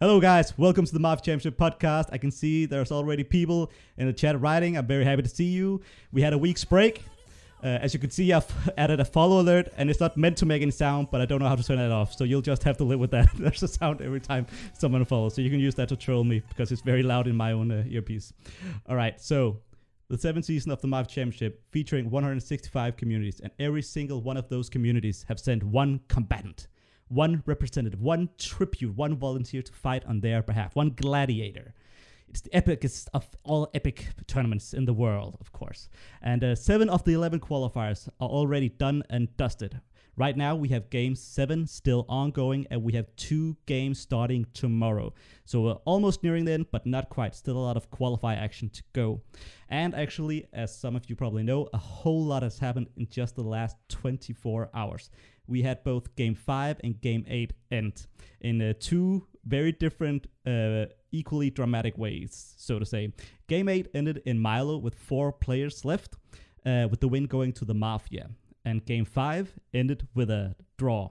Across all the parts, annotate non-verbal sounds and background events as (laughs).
Hello, guys. Welcome to the Mafia Championship podcast. I can see there's already people in the chat writing. I'm very happy to see you. We had a week's break. Uh, as you can see, I've (laughs) added a follow alert, and it's not meant to make any sound, but I don't know how to turn that off. So you'll just have to live with that. (laughs) There's a sound every time someone follows. So you can use that to troll me because it's very loud in my own uh, earpiece. All right. So the seventh season of the Mafia Championship featuring 165 communities, and every single one of those communities have sent one combatant one representative, one tribute, one volunteer to fight on their behalf, one gladiator. It's the epicest of all epic tournaments in the world, of course. And uh, seven of the 11 qualifiers are already done and dusted. Right now, we have game seven still ongoing, and we have two games starting tomorrow. So we're almost nearing the end, but not quite. Still a lot of qualify action to go. And actually, as some of you probably know, a whole lot has happened in just the last 24 hours we had both game five and game eight end in uh, two very different, uh, equally dramatic ways, so to say. Game eight ended in MyLo with four players left, uh, with the win going to the Mafia. And game five ended with a draw.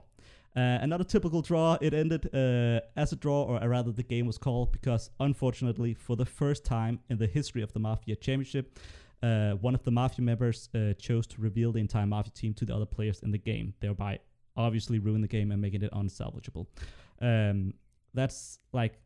Uh, another typical draw, it ended uh, as a draw, or rather, the game was called because, unfortunately, for the first time in the history of the Mafia Championship, uh, one of the Mafia members uh, chose to reveal the entire Mafia team to the other players in the game, thereby obviously ruin the game and making it unsalvageable. Um, that's like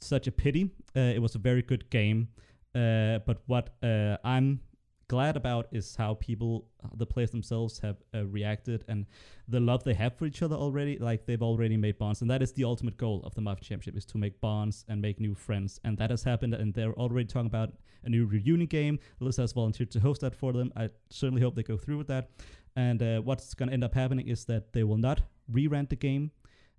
such a pity. Uh, it was a very good game, uh, but what uh, I'm glad about is how people, the players themselves, have uh, reacted and the love they have for each other already. Like they've already made bonds, and that is the ultimate goal of the Mafia Championship: is to make bonds and make new friends. And that has happened, and they're already talking about a new reunion game. Alyssa has volunteered to host that for them. I certainly hope they go through with that. And uh, what's going to end up happening is that they will not re-rent the game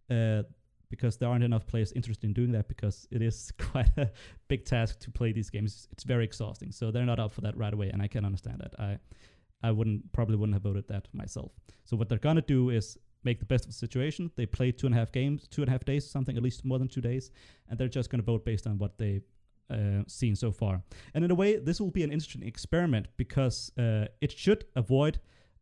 uh, because there aren't enough players interested in doing that because it is (laughs) quite a big task to play these games. It's very exhausting. So they're not up for that right away, and I can understand that. I I wouldn't probably wouldn't have voted that myself. So what they're gonna do is make the best of the situation. They play two and a half games, two and a half days, something at least more than two days, and they're just gonna vote based on what they uh, seen so far. And in a way, this will be an interesting experiment because uh, it should avoid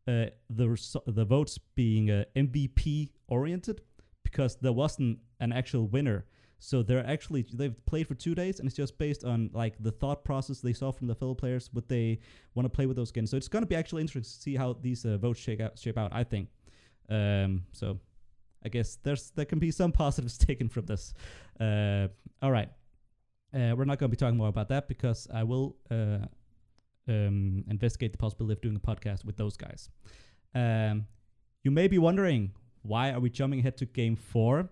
uh, the the votes being uh, MVP oriented because there wasn't an actual winner. So they're actually they've played for two days and it's just based on like the thought process they saw from the fellow players, what they want to play with those games. So it's going to be actually interesting to see how these uh, votes shape out. Shape out, I think. Um, so I guess there's there can be some (laughs) positives taken from this. Uh, all right, uh, we're not going to be talking more about that because I will uh, um, investigate the possibility of doing a podcast with those guys. Um, you may be wondering why are we jumping ahead to game four?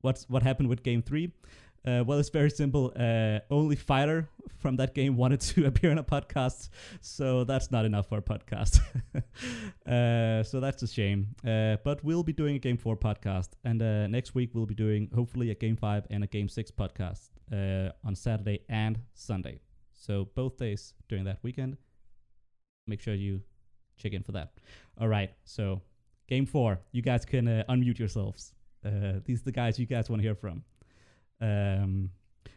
What's what happened with game three? Uh, well, it's very simple. Uh, only fighter from that game (laughs) wanted to (laughs) appear in a podcast, so that's not enough for a podcast. (laughs) uh, so that's a shame. Uh, but we'll be doing a game four podcast, and uh, next week we'll be doing hopefully a game five and a game six podcast uh, on Saturday and Sunday. So both days during that weekend. Make sure you check in for that. All right. So game four, you guys can uh, unmute yourselves. Uh, these are the guys you guys want to hear from. Um,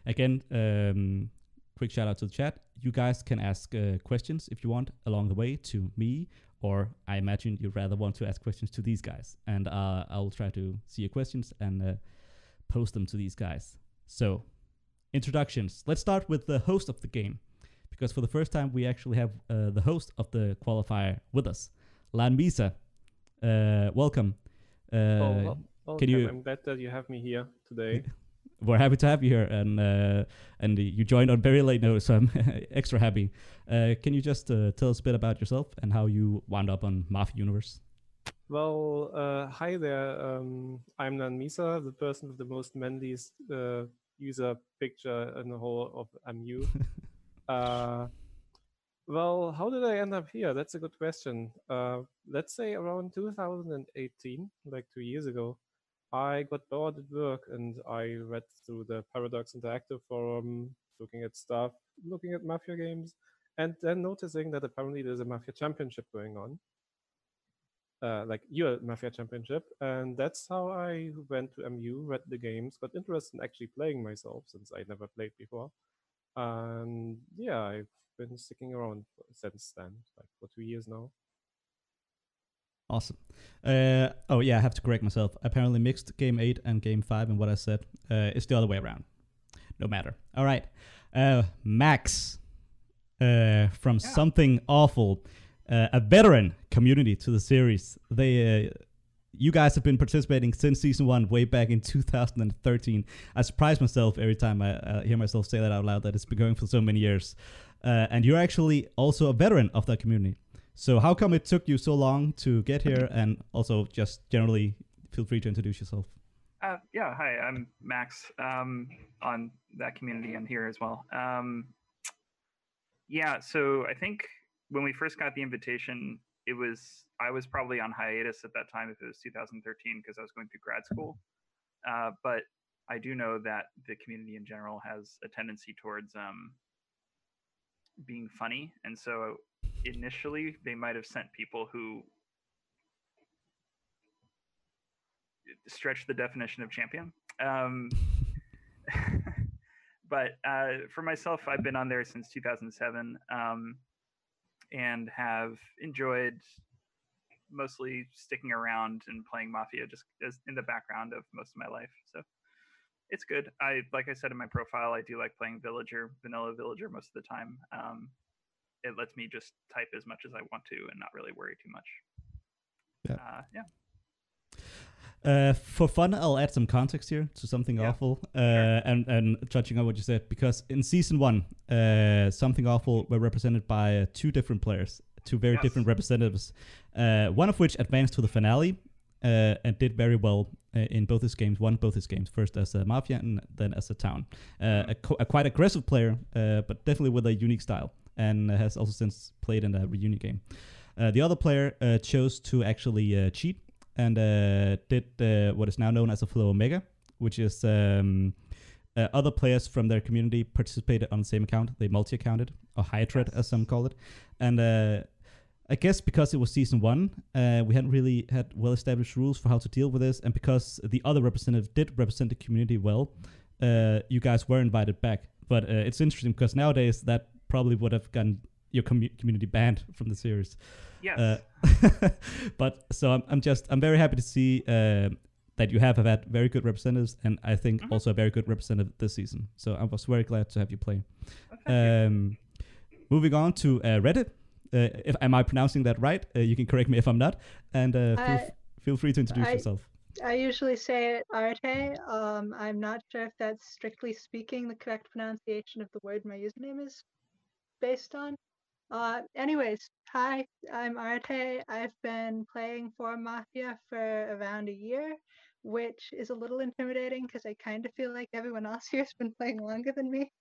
again, um, quick shout out to the chat. You guys can ask uh, questions if you want along the way to me, or I imagine you'd rather want to ask questions to these guys, and uh, I'll try to see your questions and uh, post them to these guys. So introductions. Let's start with the host of the game, because for the first time we actually have uh, the host of the qualifier with us, Lan Misa. Uh, welcome. Uh, oh, well, can you? I'm glad that you have me here today. (laughs) We're happy to have you here, and uh, and you joined on very late notice, so I'm (laughs) extra happy. Uh, can you just uh, tell us a bit about yourself and how you wound up on Mafia Universe? Well, uh, hi there. Um, I'm Nan Misa, the person with the most manliest uh, user picture in the whole of MU. (laughs) uh, well, how did I end up here? That's a good question. Uh, let's say around 2018, like two years ago, I got bored at work and I read through the Paradox Interactive forum, looking at stuff, looking at Mafia games, and then noticing that apparently there's a Mafia Championship going on uh, like your Mafia Championship, and that's how I went to MU, read the games, got interested in actually playing myself since I never played before, and yeah, I've been sticking around since then, like for two years now. Awesome. Uh, oh yeah, I have to correct myself. Apparently, mixed game eight and game five, and what I said uh, is the other way around. No matter. All right, uh, Max uh, from Yeah. something awful, uh, a veteran community to the series. They, uh, you guys have been participating since season one, way back in 2013. I surprise myself every time I hear myself say that out loud. That it's been going for so many years, uh, and you're actually also a veteran of that community. So how come it took you so long to get here? And also, just generally, feel free to introduce yourself. Uh, yeah, hi, I'm Max um, on that community and here as well. Um, yeah, so I think when we first got the invitation, it was I was probably on hiatus at that time if it was 2013 because I was going through grad school. Uh, but I do know that the community in general has a tendency towards um, being funny, and so initially they might have sent people who stretch the definition of champion. Um, (laughs) but uh, for myself, I've been on there since 2007 um, and have enjoyed mostly sticking around and playing Mafia just as in the background of most of my life. So it's good. I like I said in my profile, I do like playing Villager, vanilla Villager most of the time. Um, it lets me just type as much as I want to and not really worry too much. Yeah. Uh, yeah. Uh, for fun, I'll add some context here to something Yeah, awful, uh, and and touching on what you said, because in season one, uh, something awful were represented by uh, two different players, two very Yes. different representatives. Uh, one of which advanced to the finale uh, and did very well uh, in both his games. Won both his games, first as a mafia and then as a town. Uh, a, co- a quite aggressive player, uh, but definitely with a unique style, and has also since played in a reunion game. Uh, the other player uh, chose to actually uh, cheat and uh, did uh, what is now known as a flow omega, which is um, uh, other players from their community participated on the same account. They multi-accounted or high thread, as some call it, and. I guess because it was season one, uh, we hadn't really had well-established rules for how to deal with this, and because the other representative did represent the community well, uh, you guys were invited back. But uh, it's interesting because nowadays that probably would have gotten your commu- community banned from the series. Yes. Uh, (laughs) but so I'm, I'm just I'm very happy to see uh, that you have have had very good representatives, and I think Mhm. also a very good representative this season. So I was very glad to have you play. Oh, thank you. Um, moving on to uh, Reddit. Uh, if am I pronouncing that right? Uh, you can correct me if I'm not, and uh, feel, I- f- feel free to introduce I- yourself. I usually say it arte. Um, I'm not sure if that's strictly speaking the correct pronunciation of the word my username is based on. Uh, anyways, hi, I'm Arte. I've been playing for Mafia for around a year, which is a little intimidating because I kind of feel like everyone else (laughs) here has been playing longer than me.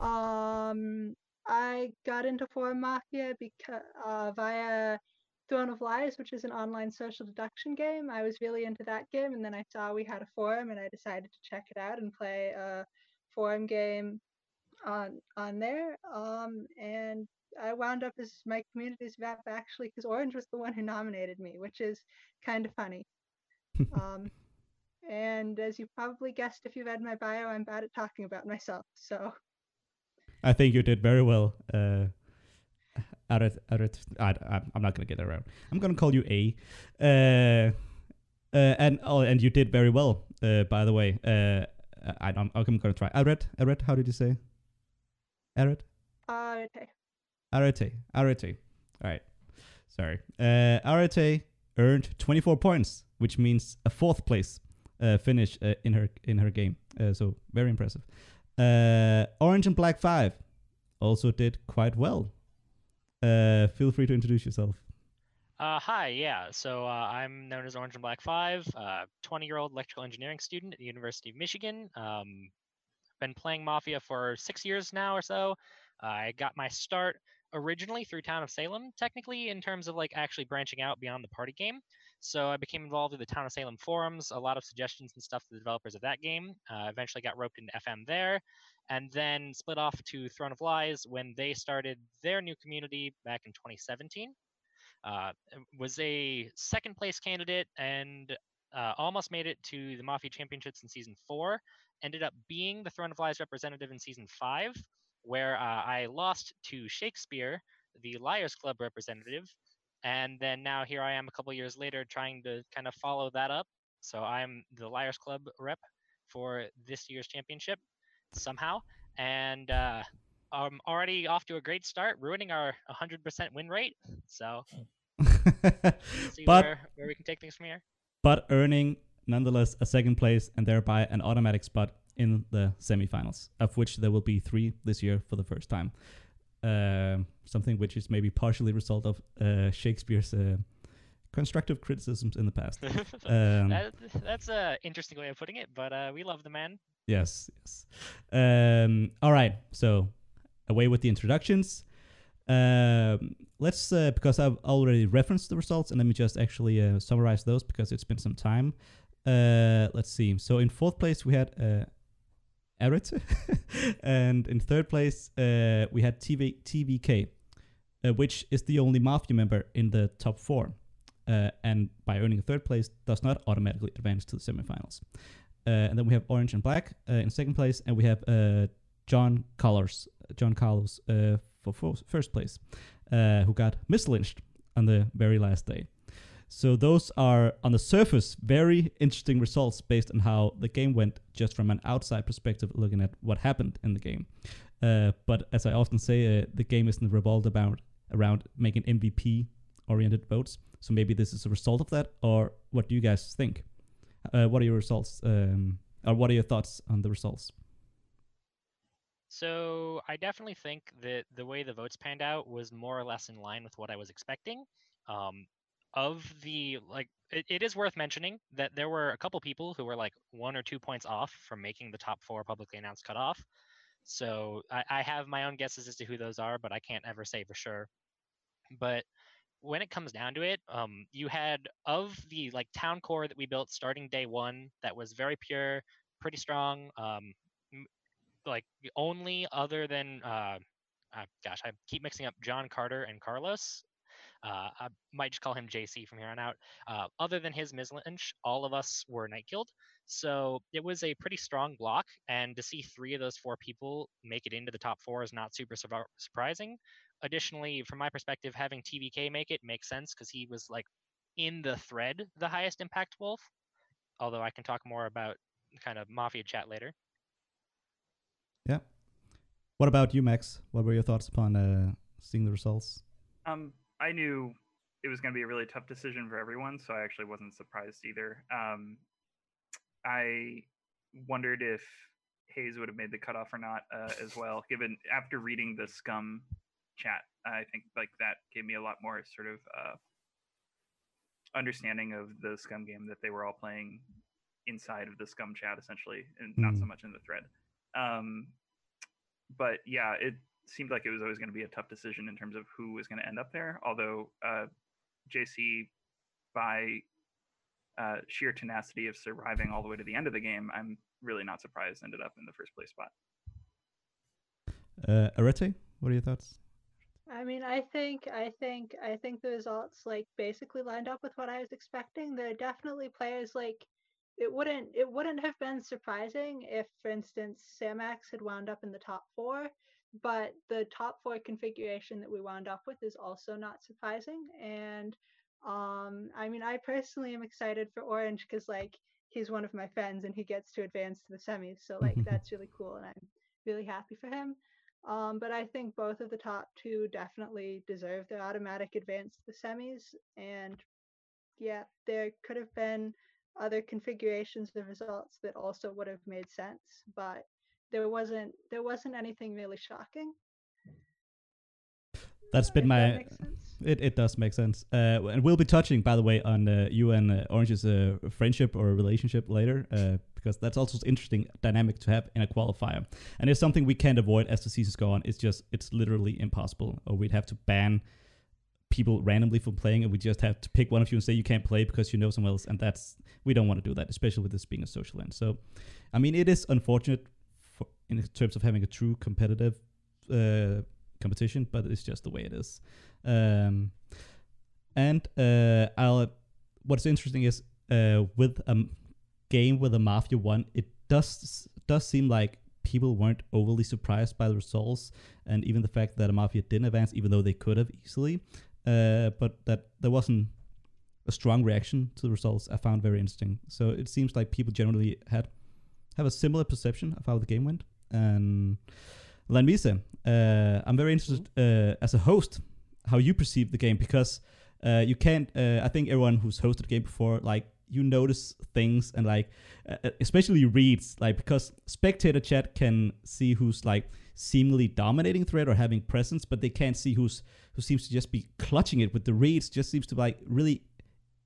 Um, I got into Forum Mafia because uh, via Throne of Lies, which is an online social deduction game. I was really into that game, and then I saw we had a forum, and I decided to check it out and play a forum game on on there. Um, and I wound up as my community's rep actually because Orange was the one who nominated me, which is kind of funny. (laughs) um, and as you probably guessed if you read my bio, I'm bad at talking about myself. So I think you did very well. Uh, out at, out at, I, I, I'm not gonna get it around. I'm gonna call you A. Uh, uh, and oh, and you did very well. Uh, by the way, uh, I, I'm, I'm gonna try. Aret, Aret, how did you say? Aret, uh, okay. Arete, Arete. All right, sorry. Uh, Arete earned 24 points, which means a fourth place uh, finish uh, in her in her game. Uh, so very impressive. Uh, Orange and Black Five also did quite well. Uh, feel free to introduce yourself. Uh, hi, yeah. So I'm known as Orange and Black Five, uh, 20 year old electrical engineering student at the University of Michigan. Um, been playing Mafia for six years now or so. I got my start originally through Town of Salem, technically, in terms of like actually branching out beyond the party game. So I became involved with the Town of Salem forums, a lot of suggestions and stuff to the developers of that game. Uh, eventually got roped into FM there, and then split off to Throne of Lies when they started their new community back in 2017 uh, was a second place candidate and uh, almost made it to the Mafia Championships in season four. Ended up being the Throne of Lies representative in season five, where uh, I lost to Shakespeare, the Liars Club representative, And then now here I am a couple years later trying to kind of follow that up. So I'm the Liars Club rep for this year's championship somehow. And uh, I'm already off to a great start, ruining our 100% win rate. So (laughs) see but where, where we can take things from here. but earning nonetheless a second place and thereby an automatic spot in the semifinals, of which there will be three this year for the first time. Um something which is maybe partially a result of uh, Shakespeare's uh, constructive criticisms in the past. (laughs) Um, that, that's a interesting way of putting it, but uh, we love the man. Yes, yes. Um, all right, so away with the introductions. Um, let's uh, because I've already referenced the results, and let me just actually uh, summarize those because it's been some time. Uh, let's see. So in fourth place we had uh, (laughs) and in third place uh, we had TV TVK, uh, which is the only Mafia member in the top four, uh, and by earning a third place does not automatically advance to the semifinals. Uh, and then we have Orange and Black uh, in second place, and we have uh, John Carlos, John Carlos for first place, who got mislynched on the very last day. So those are on the surface very interesting results based on how the game went, just from an outside perspective, looking at what happened in the game. Uh, but as I often say, uh, the game isn't revolved about around making MVP oriented votes. So maybe this is a result of that, or what do you guys think? Uh, what are your results, um, or what are your thoughts on the results? So I definitely think that the way the votes panned out was more or less in line with what I was expecting. Um, of the like, it, it is worth mentioning that there were a couple people who were like one or two points off from making the top four publicly announced cutoff. So I, I have my own guesses as to who those are, but I can't ever say for sure. But when it comes down to it, um, you had of the like town core that we built starting day one that was very pure, pretty strong. Um, like only other than uh, uh, gosh, I keep mixing up John Carter and Carlos. Uh, I might just call him JC from here on out. Uh, other than his mislynch, all of us were night killed. So it was a pretty strong block, and to see three of those four people make it into the top four is not super survi- surprising. Additionally, from my perspective, having TVK make it makes sense because he was like in the thread the highest impact wolf. Although I can talk more about kind of mafia chat later. Yeah. What about you, Max? What were your thoughts upon uh, seeing the results? Um, I knew it was going to be a really tough decision for everyone, so I actually wasn't surprised either. Um, I wondered if Hayes would have made the cutoff or not uh, as well, given after reading the Scum chat, I think like that gave me a lot more sort of uh, understanding of the Scum game that they were all playing inside of the Scum chat essentially, and not so Mm. much in the thread. Um, but yeah, it seemed like it was always going to be a tough decision in terms of who was going to end up there. Although uh, JC, by uh, sheer tenacity of surviving all the way to the end of the game, I'm really not surprised ended up in the first place spot. Uh, Arete, what are your thoughts? I mean, I think, I think, I think the results like basically lined up with what I was expecting. There are definitely players like it wouldn't, it wouldn't have been surprising if, for instance, Samax had wound up in the top four, but the top four configuration that we wound up with is also not surprising. And um, I mean, I personally am excited for Orange because like he's one of my friends and he gets to advance to the semis, so like (laughs) that's really cool, and I'm really happy for him. Um, but I think both of the top two definitely deserve their automatic advance to the semis. And yeah, there could have been other configurations of results that also would have made sense, but there wasn't there wasn't anything really shocking. That's been if my. sense. It, it does make sense. Uh, and we'll be touching, by the way, on uh, you and uh, Orange's uh, friendship or relationship later, uh, because that's also an interesting dynamic to have in a qualifier. And it's something we can't avoid as the seasons go on. It's just, it's literally impossible. Or we'd have to ban people randomly from playing, and we just have to pick one of you and say you can't play because you know someone else. And that's, we don't want to do that, especially with this being a social end. So, I mean, it is unfortunate for, in terms of having a true competitive uh, competition, but it's just the way it is. Um, and uh, I'll. What's interesting is uh, with a game with a Mafia one, it does does seem like people weren't overly surprised by the results, and even the fact that a Mafia didn't advance, even though they could have easily. uh, but that there wasn't a strong reaction to the results. I found very interesting. So it seems like people generally had have a similar perception of how the game went. And Lanvise, uh, I'm very interested uh, as a host how you perceive the game because uh, you can't. Uh, I think everyone who's hosted a game before, like you notice things and like uh, especially reads, like because spectator chat can see who's like seemingly dominating thread or having presence, but they can't see who's who seems to just be clutching it with the reads. Just seems to like really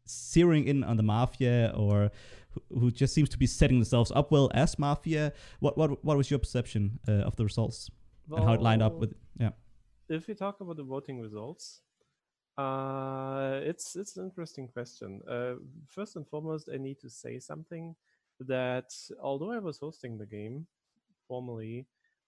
searing in on the mafia or who, who just seems to be setting themselves up well as mafia. What what what was your perception uh, of the results and how it lined up with yeah? If we talk about the voting results, uh, it's it's an interesting question. Uh, first and foremost, I need to say something that although I was hosting the game formally,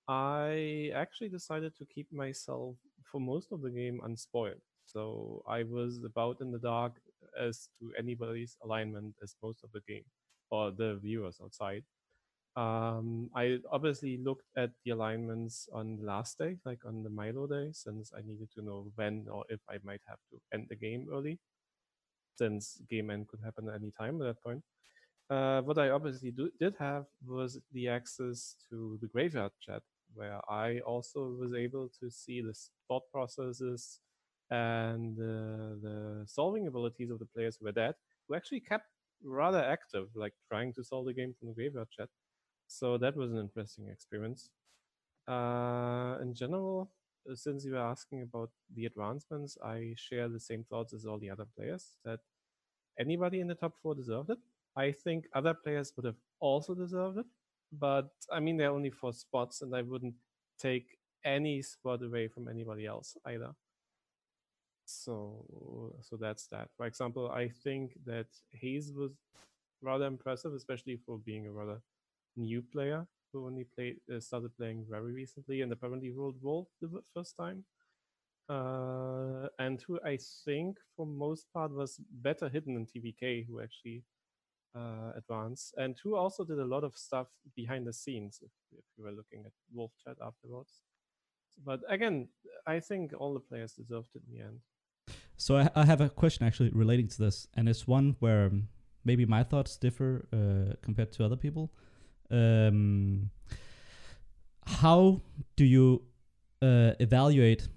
I actually decided to keep myself for most of the game unspoiled. So I was about in the dark as to anybody's alignment as most of the game or the viewers outside. Um, I obviously looked at the alignments on the last day, like on the MyLo day, since I needed to know when or if I might have to end the game early, since game end could happen at any time at that point. Uh, what I obviously do, did have was the access to the graveyard chat, where I also was able to see the thought processes and uh, the solving abilities of the players were dead, who actually kept rather active, like trying to solve the game from the graveyard chat. So that was an interesting experience. Uh, in general, uh, since you were asking about the advancements, I share the same thoughts as all the other players that anybody in the top four deserved it. I think other players would have also deserved it, but I mean, there are only four spots, and I wouldn't take any spot away from anybody else either. So, so that's that. For example, I think that Hayes was rather impressive, especially for being a rather new player who only played uh, started playing very recently and apparently rolled Wolf the first time. Uh, and who I think for most part was better hidden than TVK, who actually uh, advanced, and who also did a lot of stuff behind the scenes. If, if you were looking at Wolf Chat afterwards, but again, I think all the players deserved it in the end. So I, I have a question actually relating to this, and it's one where um, maybe my thoughts differ uh, compared to other people. Um, how do you uh, evaluate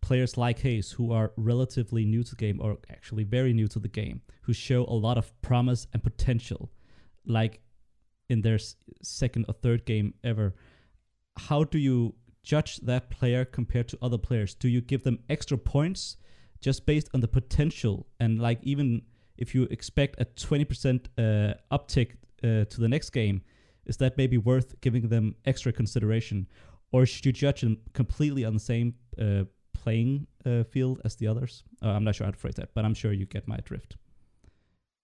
players like Hayes who are relatively new to the game, or actually very new to the game, who show a lot of promise and potential, like in their second or third game ever? How do you judge that player compared to other players? Do you give them extra points just based on the potential and like even if you expect a 20% uh, uptick uh, to the next game, is that maybe worth giving them extra consideration? Or should you judge them completely on the same uh, playing uh, field as the others? Uh, I'm not sure how to phrase that, but I'm sure you get my drift.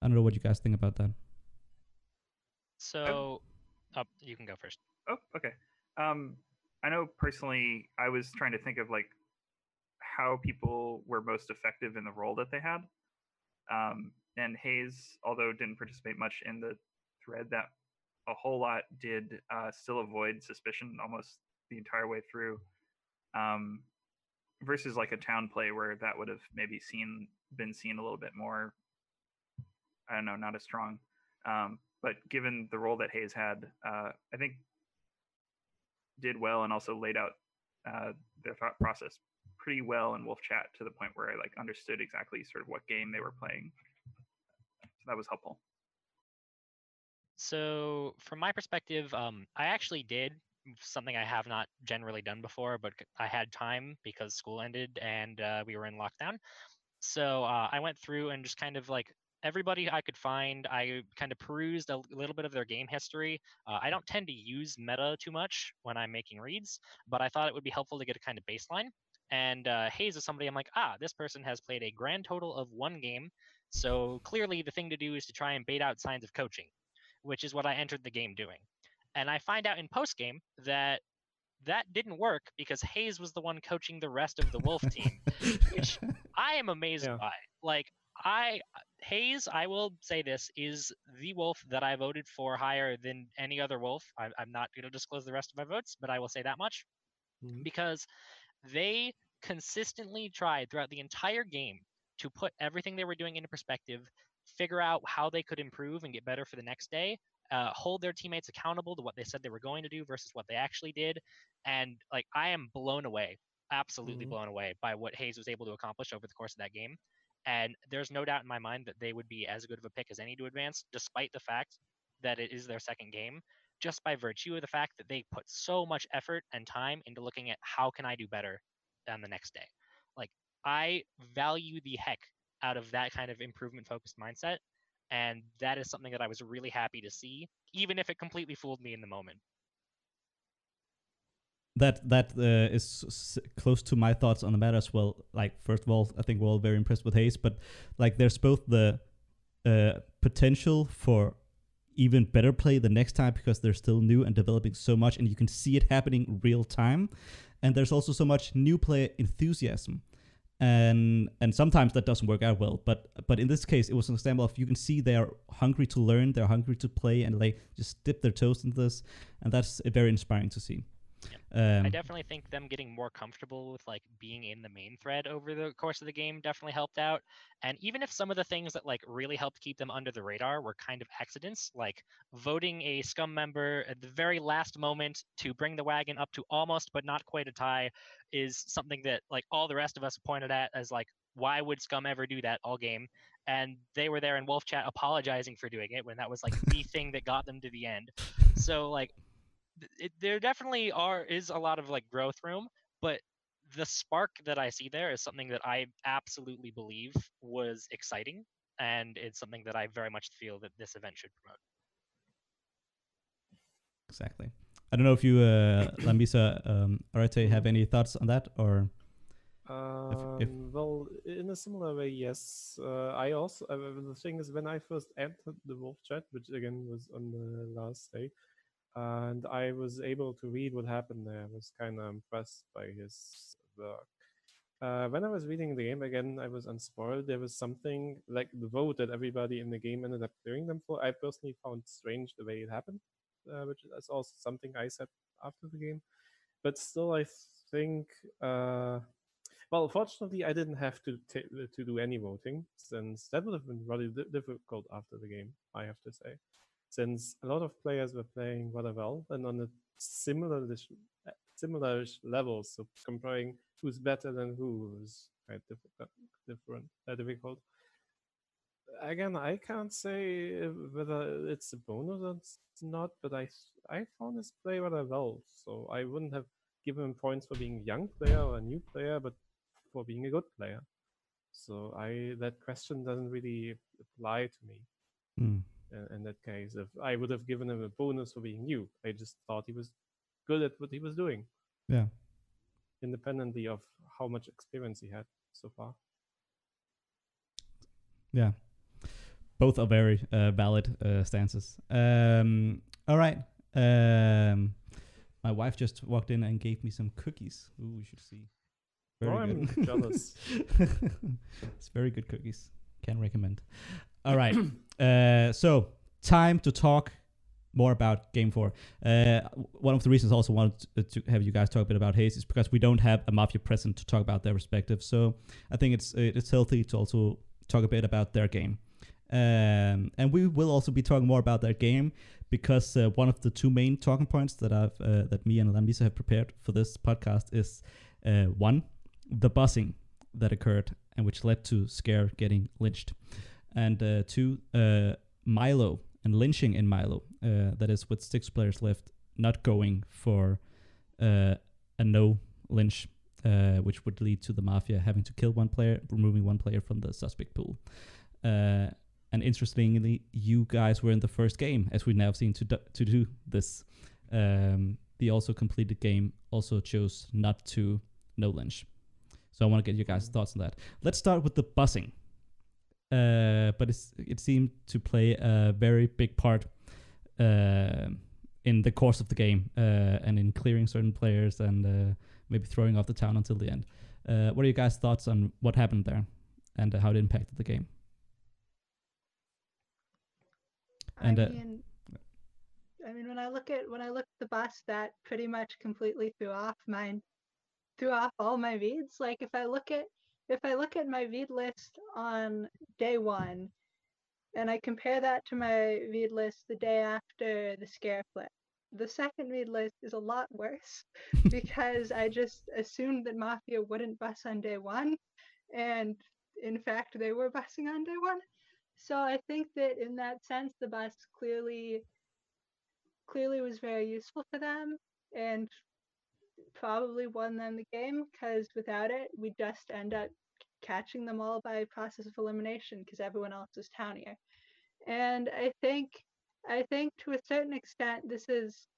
I don't know what you guys think about that. So, oh, you can go first. Oh, okay. Um, I know personally, I was trying to think of like how people were most effective in the role that they had. Um, and Hayes, although didn't participate much in the thread, that a whole lot did uh, still avoid suspicion almost the entire way through. Um, versus like a town play where that would have maybe seen been seen a little bit more. I don't know, not as strong. Um, but given the role that Hayes had, uh, I think did well and also laid out uh, their thought process pretty well in Wolf Chat to the point where I like understood exactly sort of what game they were playing. So that was helpful. So, from my perspective, um, I actually did something I have not generally done before, but I had time because school ended and uh, we were in lockdown. So uh, I went through and just kind of like everybody I could find, I kind of perused a little bit of their game history. Uh, I don't tend to use meta too much when I'm making reads, but I thought it would be helpful to get a kind of baseline. And uh, Hayes is somebody I'm like, ah, this person has played a grand total of one game. So clearly, the thing to do is to try and bait out signs of coaching, which is what I entered the game doing. And I find out in post game that that didn't work because Hayes was the one coaching the rest of the Wolf team, which (laughs) I am amazed Yeah. by. Like I Hayes, I will say this is the Wolf that I voted for higher than any other Wolf. I, I'm not going to disclose the rest of my votes, but I will say that much Mhm. because they consistently tried throughout the entire game to put everything they were doing into perspective, figure out how they could improve and get better for the next day, uh, hold their teammates accountable to what they said they were going to do versus what they actually did. And like, I am blown away, absolutely Mhm. blown away by what Hayes was able to accomplish over the course of that game. And there's no doubt in my mind that they would be as good of a pick as any to advance, despite the fact that it is their second game, just by virtue of the fact that they put so much effort and time into looking at how can I do better on the next day. Like I value the heck out of that kind of improvement focused mindset. And that is something that I was really happy to see, even if it completely fooled me in the moment. that that uh, is close to my thoughts on the matter as well. Like first of all, I think we're all very impressed with Hayes, but like there's both the uh, potential for even better play the next time because they're still new and developing so much, and you can see it happening real time. And there's also so much new player enthusiasm, and and sometimes that doesn't work out well. But but in this case, it was an example of you can see they are hungry to learn, they're hungry to play, and they just dip their toes into this, and that's very inspiring to see. Um, I definitely think them getting more comfortable with like being in the main thread over the course of the game definitely helped out. And even if some of the things that like really helped keep them under the radar were kind of accidents, like voting a scum member at the very last moment to bring the wagon up to almost but not quite a tie is something that like all the rest of us pointed at as like why would scum ever do that all game? And they were there in Wolf Chat apologizing for doing it when that was like the (laughs) thing that got them to the end. So like it, there definitely are is a lot of like growth room, but the spark that I see there is something that I absolutely believe was exciting, and it's something that I very much feel that this event should promote. Exactly. I don't know if you, uh, Lamisa, um, Arete, have any thoughts on that, or Um, if- Well, in a similar way, yes. Uh, I also uh, the thing is when I first entered the Wolf Chat, which again was on the last day, and I was able to read what happened there. I was kind of impressed by his work. Uh, when I was reading the game again, I was unspoiled. There was something like the vote that everybody in the game ended up clearing them for. I personally found strange the way it happened, uh, which is also something I said after the game. But still, I think. Uh, well, fortunately, I didn't have to ta- to do any voting, since that would have been di- difficult after the game. I have to say, since a lot of players were playing rather well and on a similar similar level, so comparing who's better than who was quite difficult. Different, uh, difficult. Again, I can't say uh, whether it's a bonus or not, but I I found his play rather well, so I wouldn't have given him points for being a young player or a new player, but for being a good player. So I that question doesn't really apply to me Hmm. In, in that case. If I would have given him a bonus for being new, I just thought he was good at what he was doing, yeah, independently of how much experience he had so far. yeah. Both are very uh, valid uh, stances. Um, all right. Um, my wife just walked in and gave me some cookies. Ooh, you should see. Very Oh, I'm good. jealous. (laughs) it's very good cookies. Can recommend. All right. (clears throat) uh, so time to talk more about Game Four. Uh, one of the reasons I also wanted to, to have you guys talk a bit about Hayes is because we don't have a Mafia present to talk about their respective. So I think it's it's healthy to also talk a bit about their game. Um, and we will also be talking more about their game because uh, one of the two main talking points that I've uh, that me and Lamisa have prepared for this podcast is uh, one, the buzzing that occurred and which led to Scare getting lynched, and uh, two, uh, MyLo and lynching in MyLo. Uh, that is with six players left, not going for uh, a no lynch, uh, which would lead to the mafia having to kill one player, removing one player from the suspect pool. Uh, and interestingly, you guys were in the first game, as we've now seen to do, to do this. Um, the also completed game also chose not to no lynch. So I want to get your guys' thoughts on that. Let's start with the buzzing. Uh, but it's, it seemed to play a very big part uh, in the course of the game uh, and in clearing certain players and uh, maybe throwing off the town until the end. Uh, what are your guys' thoughts on what happened there and how it impacted the game? And, I uh, mean, I mean, when I look at when I look at the bus, that pretty much completely threw off mine, threw off all my reads. Like if I look at if I look at my read list on day one and I compare that to my read list the day after the scare flip, the second read list is a lot worse (laughs) because I just assumed that Mafia wouldn't bus on day one. And in fact, they were busing on day one. So I think that in that sense, the bus clearly clearly was very useful for them and probably won them the game because without it, we just end up catching them all by process of elimination because everyone else is townier. And I think I think to a certain extent this is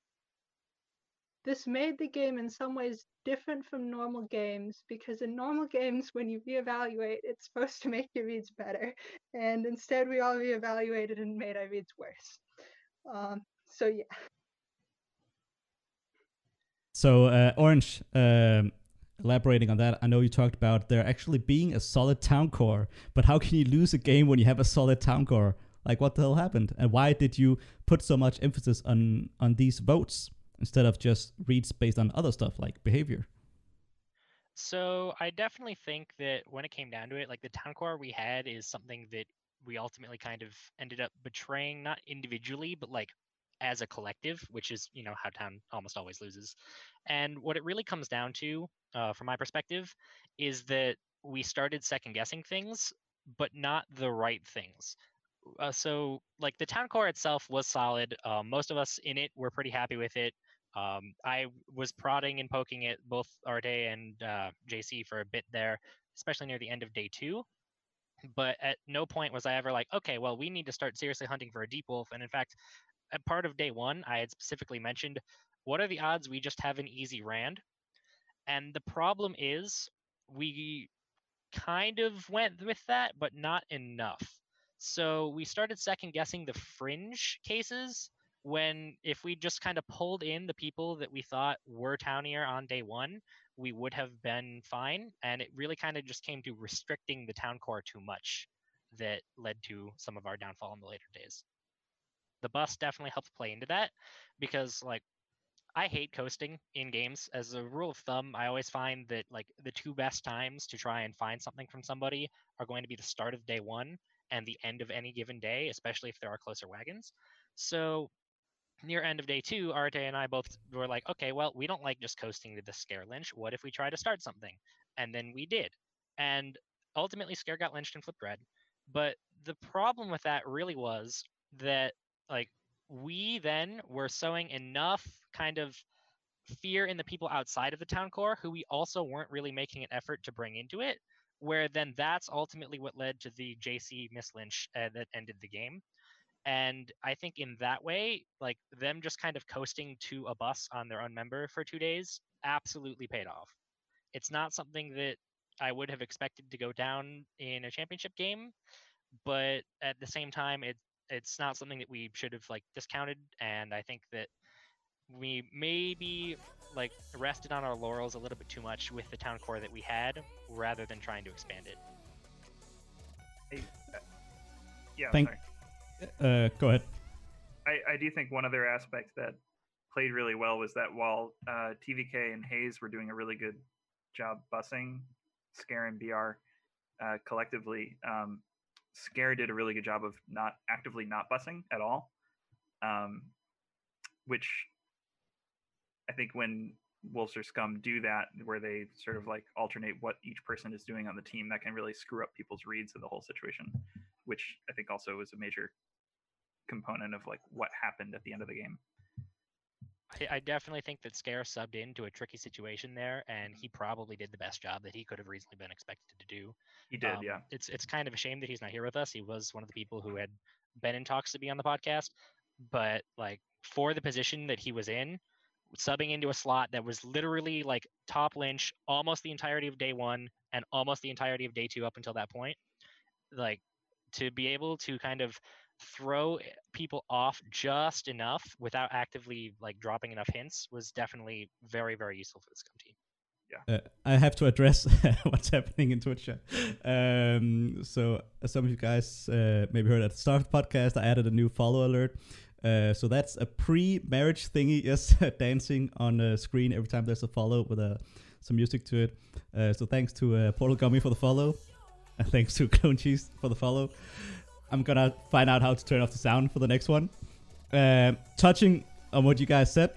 this made the game in some ways different from normal games because in normal games when you reevaluate it's supposed to make your reads better and instead we all reevaluated and made our reads worse um, so yeah So uh, Orange, um, elaborating on that, I know you talked about there actually being a solid town core, but how can you lose a game when you have a solid town core? Like what the hell happened, and why did you put so much emphasis on on these votes instead of just reads based on other stuff like behavior? So I definitely think that when it came down to it, like the town core we had is something that we ultimately kind of ended up betraying, not individually, but like as a collective, which is you know how town almost always loses. And what it really comes down to, uh, from my perspective, is that we started second guessing things, but not the right things. Uh, so like the town core itself was solid. Uh, most of us in it were pretty happy with it. Um, I was prodding and poking at both Arte and uh, JC for a bit there, especially near the end of day two. But at no point was I ever like, okay, well, we need to start seriously hunting for a deep wolf. And in fact, at part of day one, I had specifically mentioned what are the odds we just have an easy Rand? And the problem is we kind of went with that, but not enough. So we started second guessing the fringe cases when if we just kind of pulled in the people that we thought were townier on day one, we would have been fine. And it really kind of just came to restricting the town core too much that led to some of our downfall in the later days the bus definitely helps play into that because like I hate coasting in games. As a rule of thumb, I always find that like the two best times to try and find something from somebody are going to be the start of day one and the end of any given day, especially if there are closer wagons. So near end of day two, Arte and I both were like, okay, well, we don't like just coasting to the scare lynch. What if we try to start something? And then we did. And ultimately Scare got lynched and flipped red. But the problem with that really was that like we then were sowing enough kind of fear in the people outside of the town core who we also weren't really making an effort to bring into it where then that's ultimately what led to the jc mislynch uh, that ended the game. And i think in that way like them just kind of coasting to a bus on their own member for two days absolutely paid off. It's not something that i would have expected to go down in a championship game but at the same time it it's not something that we should have like discounted and i think that we maybe like rested on our laurels a little bit too much with the town core that we had rather than trying to expand it Hey, uh, yeah, Thank- sorry. Uh, go ahead. I, I do think one other aspect that played really well was that while uh, TVK and Hayes were doing a really good job bussing Scare and BR uh, collectively, um, Scare did a really good job of not actively not bussing at all, um, which I think when Wolves or Scum do that, where they sort of like alternate what each person is doing on the team, that can really screw up people's reads of the whole situation, which I think also was a major component of like what happened at the end of the game. I, I definitely think that Scare subbed into a tricky situation there, and he probably did the best job that he could have reasonably been expected to do. He did, Um, yeah. It's it's kind of a shame that he's not here with us. He was one of the people who had been in talks to be on the podcast, but like for the position that he was in, subbing into a slot that was literally like top lynch almost the entirety of day one and almost the entirety of day two up until that point, like to be able to kind of throw people off just enough without actively like dropping enough hints was definitely very very useful for the scum team. Uh, I have to address (laughs) what's happening in Twitch. Um, so, as some of you guys uh, maybe heard at the start of the podcast, I added a new follow alert. Uh, so that's a pre-marriage thingy, (laughs) just dancing on the screen every time there's a follow with a, some music to it. Uh, so thanks to uh, Portal Gummy for the follow, and thanks to (laughs) Clone Cheese for the follow. I'm gonna find out how to turn off the sound for the next one. Um, touching on what you guys said,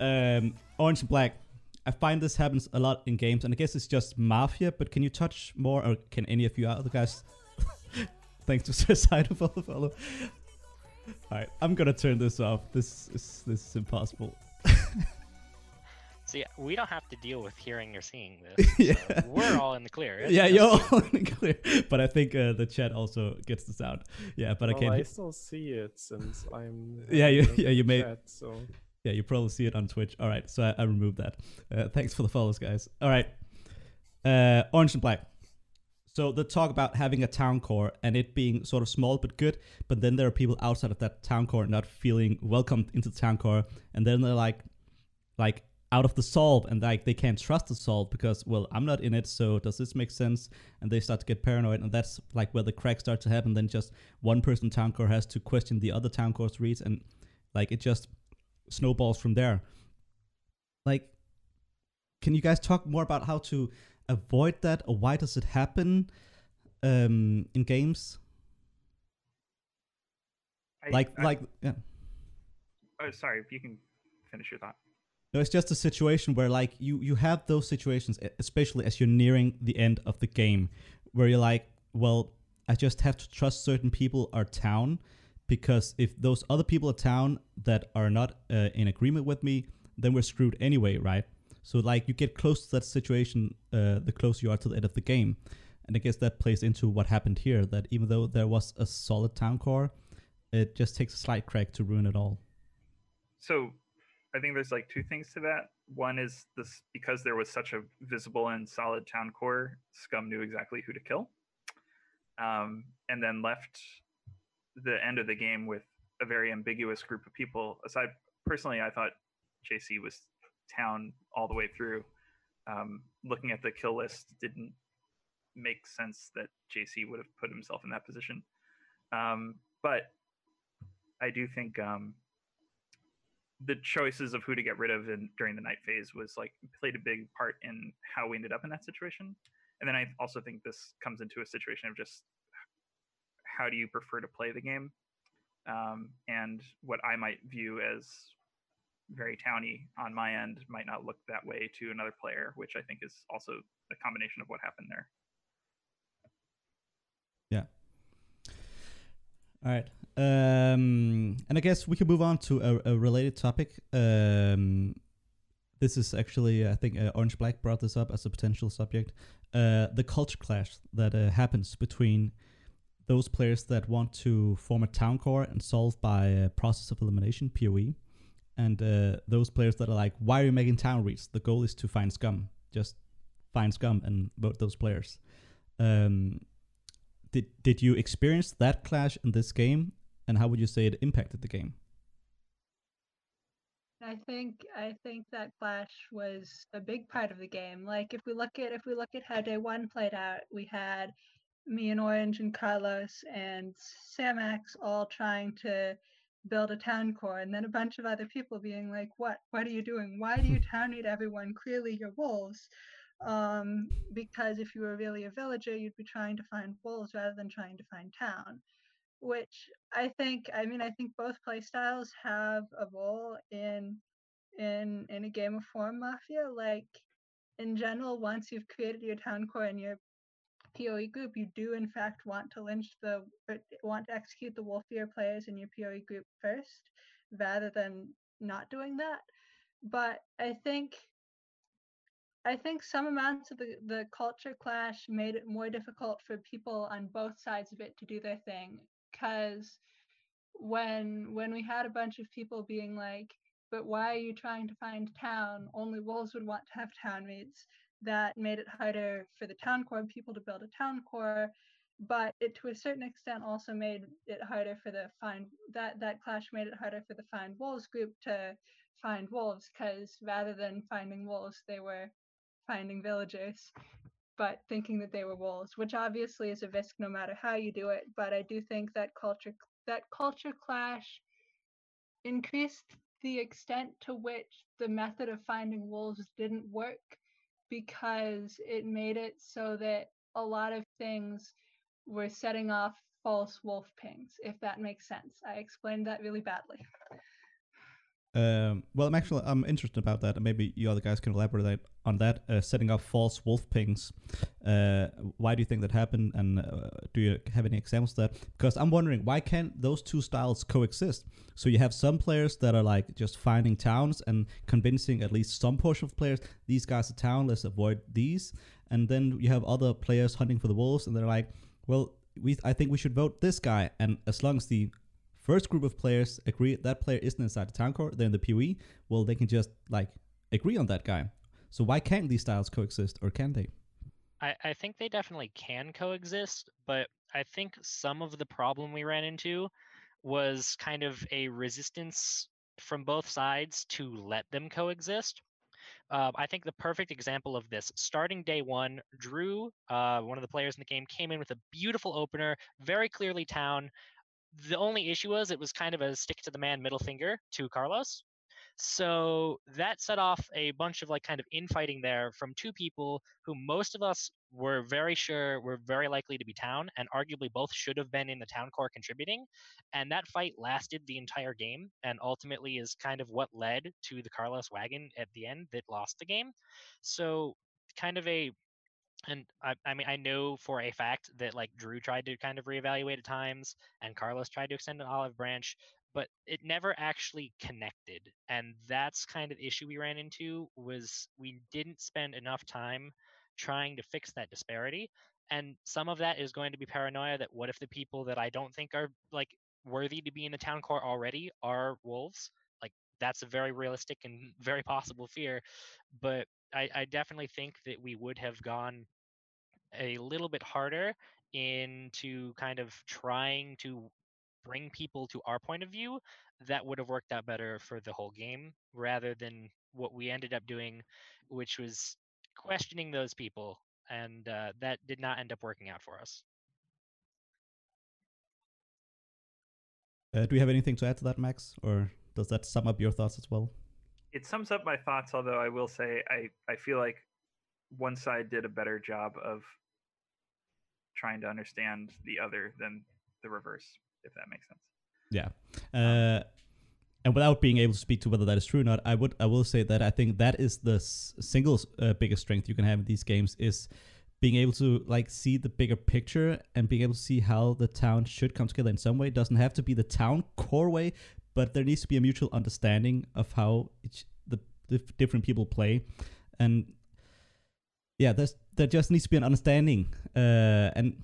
um, Orange and Black. I find this happens a lot in games, and I guess it's just Mafia. But can you touch more, or can any of you other guys? (laughs) thanks to Suicide for (laughs) the follow. All right, I'm gonna turn this off. This is this is impossible. See, we don't have to deal with hearing or seeing this. (laughs) Yeah. so we're all in the clear. It's yeah, you're all in the clear. But I think uh, the chat also gets the sound. Yeah, but I can't. I still see it since I'm. (laughs) Yeah, you- yeah, you may- chat, So Yeah, you probably see it on Twitch. All right, so I, I removed that. Uh, thanks for the follows, guys. All right, uh, orange and black. So the talk about having a town core and it being sort of small but good, but then there are people outside of that town core not feeling welcomed into the town core, and then they're like, like out of the solve, and like they can't trust the solve because well I'm not in it, so does this make sense? And they start to get paranoid, and that's like where the cracks start to happen. Then just one person town core has to question the other town core's reads, and like it just snowballs from there. Like, can you guys talk more about how to avoid that, or why does it happen um, in games? I- Like, I- like, yeah. oh, sorry, if you can finish your thought. No, it's just a situation where like you you have those situations, especially as you're nearing the end of the game, where you're like, well, I just have to trust certain people are town, because if those other people are town that are not uh, in agreement with me, then we're screwed anyway, right? So like you get close to that situation, uh, the closer you are to the end of the game, and I guess that plays into what happened here. That even though there was a solid town core, it just takes a slight crack to ruin it all. So I think there's like two things to that. One is this because there was such a visible and solid town core, Scum knew exactly who to kill. Um, and then left the end of the game with a very ambiguous group of people. Aside personally, I thought JC was town all the way through. Um, looking at the kill list didn't make sense that JC would have put himself in that position. Um, but I do think um, the choices of who to get rid of in, during the night phase was like played a big part in how we ended up in that situation. And then I also think this comes into a situation of just how do you prefer to play the game, um, and what I might view as very towny on my end might not look that way to another player, which I think is also a combination of what happened there. All right. Um, and I guess we can move on to a, a related topic. Um, this is actually, I think, uh, Orange Black brought this up as a potential subject. Uh, the culture clash that uh, happens between those players that want to form a town core and solve by a process of elimination, PoE, and uh, those players that are like, why are you making town reads? The goal is to find scum. Just find scum and vote those players. Um, did did you experience that clash in this game and how would you say it impacted the game I think I think that clash was a big part of the game. Like if we look at if we look at how day one played out, we had me and Orange and Carlos and Samax all trying to build a town core and then a bunch of other people being like, What what are you doing? Why do you (laughs) town need everyone? Clearly you're wolves. Um, because if you were really a villager, you'd be trying to find wolves rather than trying to find town which I think I mean I think both playstyles have a role in in in a game of forum mafia. Like in general, once you've created your town core and your PoE group, you do in fact want to lynch the want to execute the wolfier players in your PoE group first, rather than not doing that. But I think I think some amounts of the, the culture clash made it more difficult for people on both sides of it to do their thing because when when we had a bunch of people being like but why are you trying to find town? Only wolves would want to have town meets. That made it harder for the town core people to build a town core but it to a certain extent also made it harder for the find that that clash made it harder for the find wolves group to find wolves because rather than finding wolves they were finding villagers but thinking that they were wolves, which obviously is a risk no matter how you do it. But I do think that culture that culture clash increased the extent to which the method of finding wolves didn't work because it made it so that a lot of things were setting off false wolf pings, if that makes sense. I explained that really badly. Um, well, I'm actually I'm interested about that. And maybe you other guys can elaborate on that. Uh, setting up false wolf pings. Uh, why do you think that happened? And uh, do you have any examples of that? Because I'm wondering why can't those two styles coexist? So you have some players that are like just finding towns and convincing at least some portion of players these guys are town. Let's avoid these. And then you have other players hunting for the wolves, and they're like, well, we I think we should vote this guy. And as long as the first group of players agree that player isn't inside the town core, they're in the PoE, well, they can just like agree on that guy. So why can't these styles coexist, or can they? I, I think they definitely can coexist, but I think some of the problem we ran into was kind of a resistance from both sides to let them coexist. Uh, I think the perfect example of this, starting day one, Drew, uh, one of the players in the game, came in with a beautiful opener, very clearly town, the only issue was it was kind of a stick to the man middle finger to Carlos. So that set off a bunch of like kind of infighting there from two people who most of us were very sure were very likely to be town and arguably both should have been in the town core contributing. And that fight lasted the entire game and ultimately is kind of what led to the Carlos wagon at the end that lost the game. So kind of a and I, I mean, I know for a fact that like Drew tried to kind of reevaluate at times, and Carlos tried to extend an olive branch, but it never actually connected. And that's kind of the issue we ran into was we didn't spend enough time trying to fix that disparity. And some of that is going to be paranoia that what if the people that I don't think are like worthy to be in the town core already are wolves? Like that's a very realistic and very (laughs) possible fear. But I, I definitely think that we would have gone a little bit harder into kind of trying to bring people to our point of view that would have worked out better for the whole game rather than what we ended up doing which was questioning those people and uh, that did not end up working out for us. Uh, do you have anything to add to that max or does that sum up your thoughts as well? It sums up my thoughts although i will say i i feel like one side did a better job of trying to understand the other than the reverse if that makes sense. Yeah. Uh, and without being able to speak to whether that is true or not i would i will say that i think that is the s- single uh, biggest strength you can have in these games is being able to like see the bigger picture and being able to see how the town should come together in some way. It doesn't have to be the town core way but there needs to be a mutual understanding of how each, the, the different people play. And yeah there's there just needs to be an understanding uh, and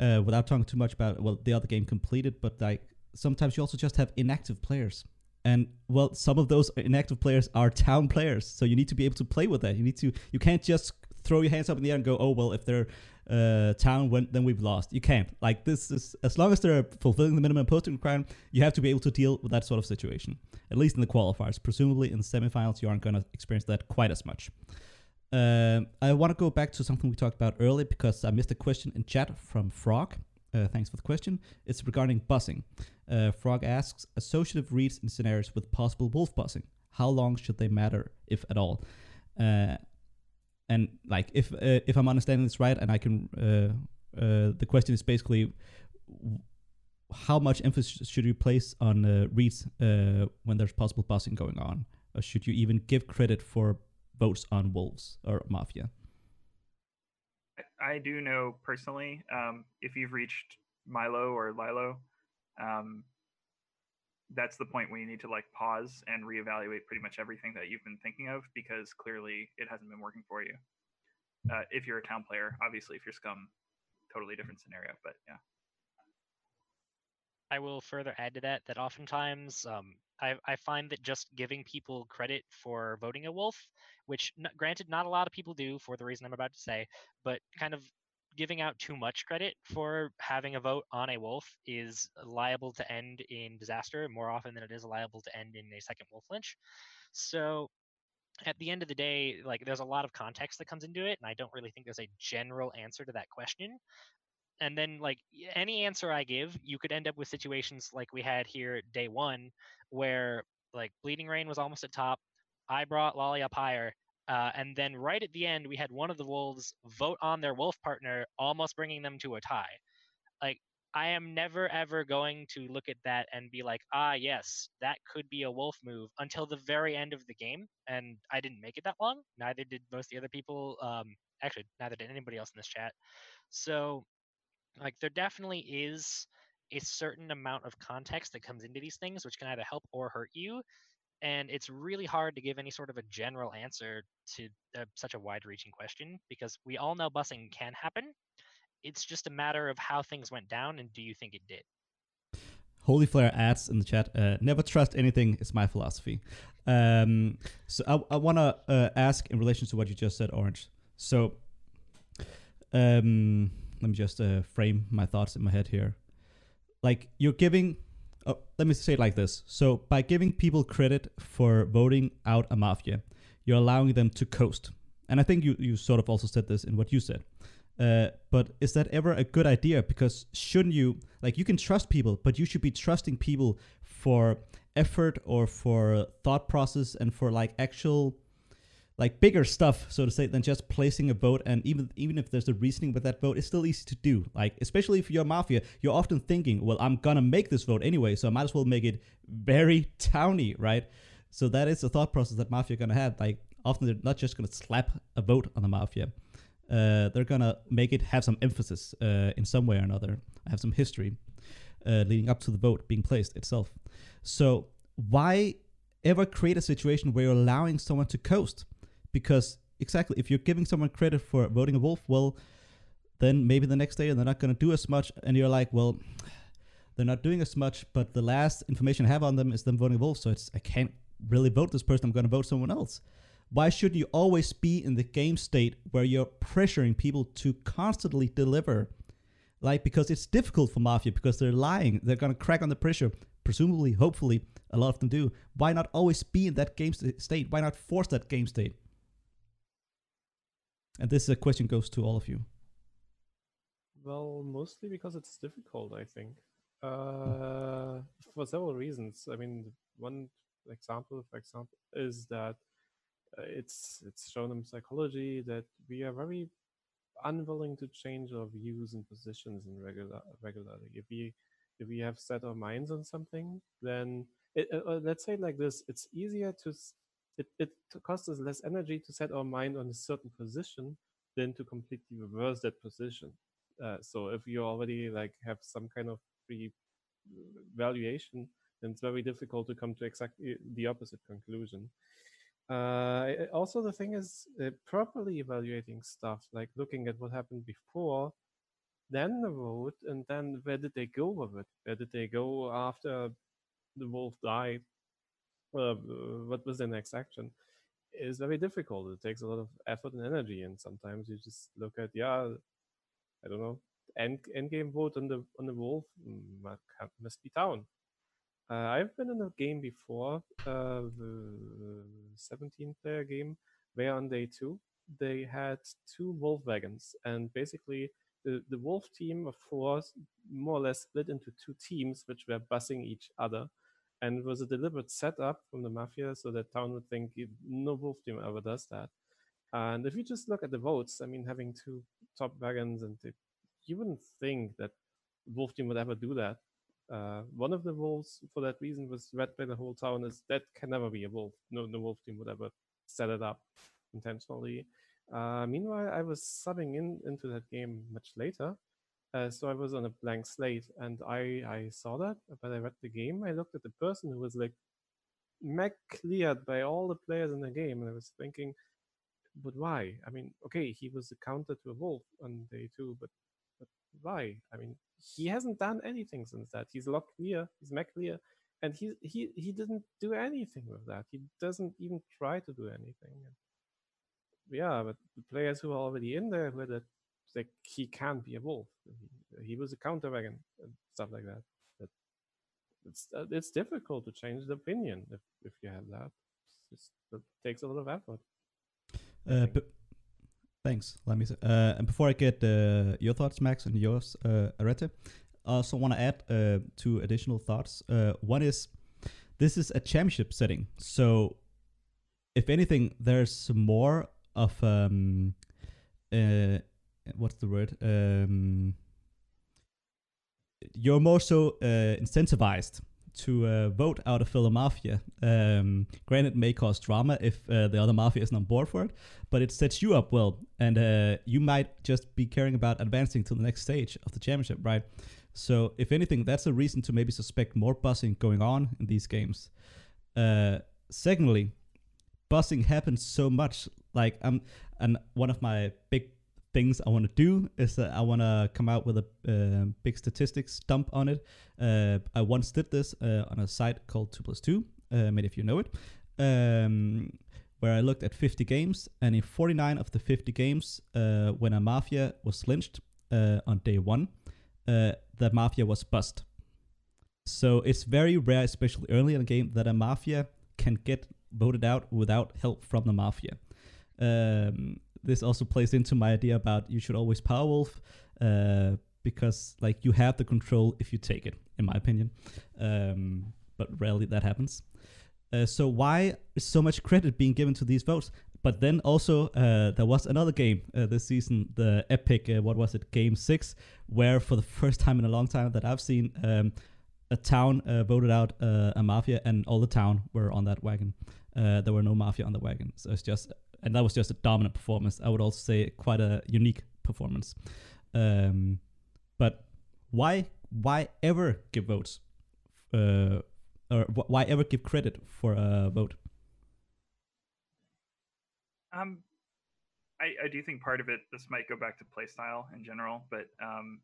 uh, without talking too much about well the other game completed but like sometimes you also just have inactive players. And well some of those inactive players are town players so you need to be able to play with that. You need to you can't just throw your hands up in the air and go oh well if they're uh, town then we've lost. You can't. Like this is as long as they're fulfilling the minimum posting requirement you have to be able to deal with that sort of situation at least in the qualifiers. Presumably in the semifinals you aren't going to experience that quite as much um, I want to go back to something we talked about earlier because I missed a question in chat from Frog. Uh, thanks for the question. It's regarding busing. Uh, Frog asks associative reads in scenarios with possible wolf busing. How long should they matter, if at all? Uh, and like, if uh, if I'm understanding this right, and I can, uh, uh, the question is basically, how much emphasis should you place on reads when there's possible busing going on? Or should you even give credit for votes on Wolves or Mafia? I do know personally, um, if you've reached MyLo or LyLo, um, that's the point where you need to like pause and reevaluate pretty much everything that you've been thinking of because clearly it hasn't been working for you. Uh, if you're a town player, obviously, if you're scum, totally different scenario. But yeah. I will further add to that that oftentimes um, I, I find that just giving people credit for voting a wolf, which granted not a lot of people do for the reason I'm about to say, but kind of giving out too much credit for having a vote on a wolf is liable to end in disaster more often than it is liable to end in a second wolf lynch. So at the end of the day, like there's a lot of context that comes into it, and I don't really think there's a general answer to that question and then like any answer I give, you could end up with situations like we had here day one, where like Bleeding Rain was almost at top. I brought Lolly up higher, uh, and then right at the end, we had one of the wolves vote on their wolf partner, almost bringing them to a tie. Like I am never ever going to look at that and be like, ah, yes, that could be a wolf move until the very end of the game. And I didn't make it that long. Neither did most of the other people. Um, actually, neither did anybody else in this chat. So, like, there definitely is a certain amount of context that comes into these things, which can either help or hurt you. And it's really hard to give any sort of a general answer to uh, such a wide reaching question because we all know busing can happen it's just a matter of how things went down and do you think it did Holy Flare adds in the chat, uh, never trust anything is my philosophy. Um, so I, I want to uh, ask in relation to what you just said, Orange. So um, let me just uh, frame my thoughts in my head here. Like you're giving, oh, let me say it like this. So by giving people credit for voting out a mafia, you're allowing them to coast. And I think you, you sort of also said this in what you said. Uh, but is that ever a good idea? Because shouldn't you like you can trust people, but you should be trusting people for effort or for thought process and for like actual like bigger stuff, so to say, than just placing a vote. And even even if there's a reasoning with that vote, it's still easy to do. Like especially if you're mafia, you're often thinking, well, I'm gonna make this vote anyway, so I might as well make it very (laughs) towny, right? So that is the thought process that mafia are gonna have. Like often they're not just gonna slap a vote on the mafia uh, they're gonna make it have some emphasis uh, in some way or another, have some history uh, leading up to the vote being placed itself. So why ever create a situation where you're allowing someone to coast? Because exactly, if you're giving someone credit for voting a wolf, well, then maybe the next day they're not gonna do as much, and you're like, well. (sighs) They're not doing as much, but the last information I have on them is them voting a wolf, so it's I can't really vote this person. I'm going to vote someone else. Why should you always be in the game state where you're pressuring people to constantly deliver? Like, because it's difficult for Mafia because they're lying. They're going to crack on the pressure. Presumably, hopefully, a lot of them do. Why not always be in that game state? Why not force that game state? And this uh, question goes to all of you. Well, mostly because it's difficult, I think. Uh, for several reasons. I mean, one example, for example, is that uh, it's it's shown in psychology that we are very unwilling to change our views and positions in regular regularly. If we if we have set our minds on something, then it, uh, let's say like this: it's easier to it, it costs us less energy to set our mind on a certain position than to completely reverse that position. Uh, so if you already like have some kind of pre valuation, then it's very difficult to come to exactly the opposite conclusion. Uh, also, the thing is uh, properly evaluating stuff, like looking at what happened before, then the road, and then where did they go with it? Where did they go after the wolf died? Uh, what was the next action? Is very difficult. It takes a lot of effort and energy, and sometimes you just look at, yeah, I don't know, end end game vote on the on the wolf mm, must be down. Uh, I've been in a game before, uh, the 17 player game, where on day two they had two wolf wagons, and basically the, the wolf team of four more or less split into two teams, which were bussing each other. And it was a deliberate setup from the mafia so that town would think no wolf team ever does that. And if you just look at the votes, I mean, having two top wagons, and the, you wouldn't think that wolf team would ever do that. Uh, one of the wolves, for that reason, was read by the whole town as that can never be a wolf. No, no wolf team would ever set it up intentionally. Uh, meanwhile, I was subbing in into that game much later, uh, so I was on a blank slate, and I I saw that, but I read the game. I looked at the person who was like mech cleared by all the players in the game, and I was thinking, but why? I mean, okay, he was a counter to a wolf on day two, but but why? I mean, he hasn't done anything since that. He's locked clear, he's mech clear, and he he he didn't do anything with that. He doesn't even try to do anything. Yeah, but the players who are already in there were that like he can't be a wolf. He, he was a counter wagon and stuff like that. But it's uh, it's difficult to change the opinion if if you have that. Just, it takes a lot of effort. Uh, but Thanks. Let me. Uh, and before I get uh, your thoughts, Max, and yours, uh, Arete, I also want to add uh, two additional thoughts. Uh, one is this is a championship setting, so if anything, there's more of um, uh, what's the word? Um, you're more so uh, incentivized to uh, vote out of fellow mafia. Um, granted, may cause drama if uh, the other mafia isn't on board for it, but it sets you up well, and uh, you might just be caring about advancing to the next stage of the championship, right? So, if anything, that's a reason to maybe suspect more bussing going on in these games. Uh, secondly, bussing happens so much. Like, I'm, and one of my big things I want to do is that I want to come out with a uh, big statistics dump on it. Uh, I once did this uh, on a site called 2 plus 2, uh, many of you know it, um, where I looked at 50 games, and in 49 of the 50 games, uh, when a mafia was lynched uh, on day one, the mafia was bust. So it's very rare, especially early in the game, that a mafia can get voted out without help from the mafia. Um, this also plays into my idea about you should always power wolf uh, because like you have the control if you take it, in my opinion. Um, but rarely that happens. Uh, so why is so much credit being given to these votes? But then also uh, there was another game uh, this season, the epic, uh, what was it, Game Six, where for the first time in a long time that I've seen, um, a town uh, voted out uh, a mafia, and all the town were on that wagon. there were no mafia on the wagon, so it's just and that was just a dominant performance. I would also say quite a unique performance. Um, but why why ever give votes, uh, or wh- why ever give credit for a vote? Um, I, I do think part of it. This might go back to playstyle in general, but um,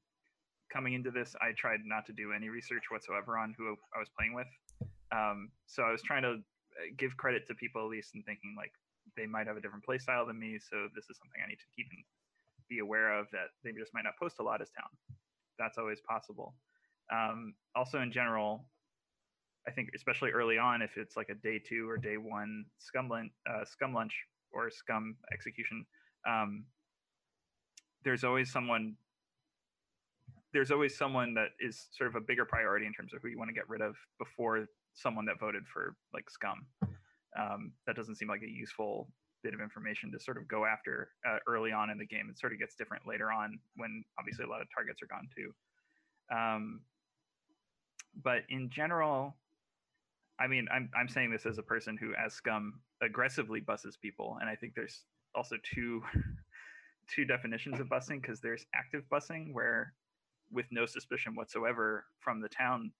coming into this, I tried not to do any research whatsoever on who I was playing with. Um, so I was trying to uh, give credit to people at least and thinking like they might have a different play style than me, so this is something I need to keep and be aware of that they just might not post a lot as town. That's always possible. Um, also, in general, I think especially early on, if it's like a day two or day one scum lynch, uh, scum lynch or scum execution, um, there's always someone. There's always someone that is sort of a bigger priority in terms of who you want to get rid of before someone that voted for like scum um, that doesn't seem like a useful bit of information to sort of go after uh, early on in the game. It sort of gets different later on when obviously a lot of targets are gone too. Um, but in general, I mean, I'm I'm saying this as a person who, as scum, aggressively busses people, and I think there's also two (laughs) two definitions of bussing because there's active bussing where, with no suspicion whatsoever from the town,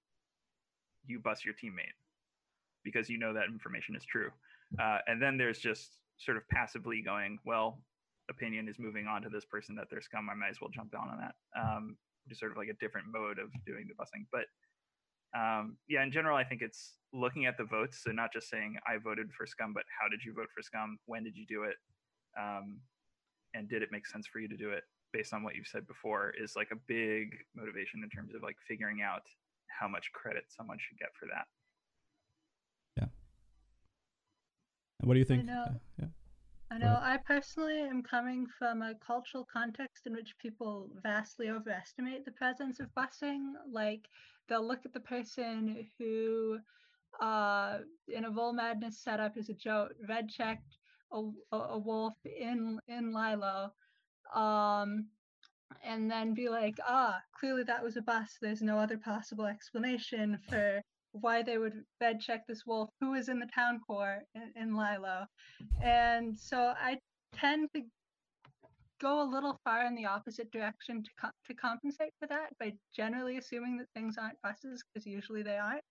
you bus your teammate because you know that information is true. Uh, and then there's just sort of passively going, well, opinion is moving on to this person that they're scum. I might as well jump down on that. Um, just sort of like a different mode of doing the busing. But um, yeah, in general, I think it's looking at the votes. So not just saying I voted for scum, but how did you vote for scum? When did you do it? Um, and did it make sense for you to do it based on what you've said before is like a big motivation in terms of like figuring out how much credit someone should get for that. What do you think? I know. Yeah. I know. I personally am coming from a cultural context in which people vastly overestimate the presence of busing. Like they'll look at the person who, uh, in a Vol Madness setup is a joke, red checked a, a wolf in in LyLo, um, and then be like, ah, clearly that was a bus. There's no other possible explanation for why they would bed check this wolf who was in the town core in, in LyLo. And so I tend to go a little far in the opposite direction to, co- to compensate for that by generally assuming that things aren't buses because usually they aren't.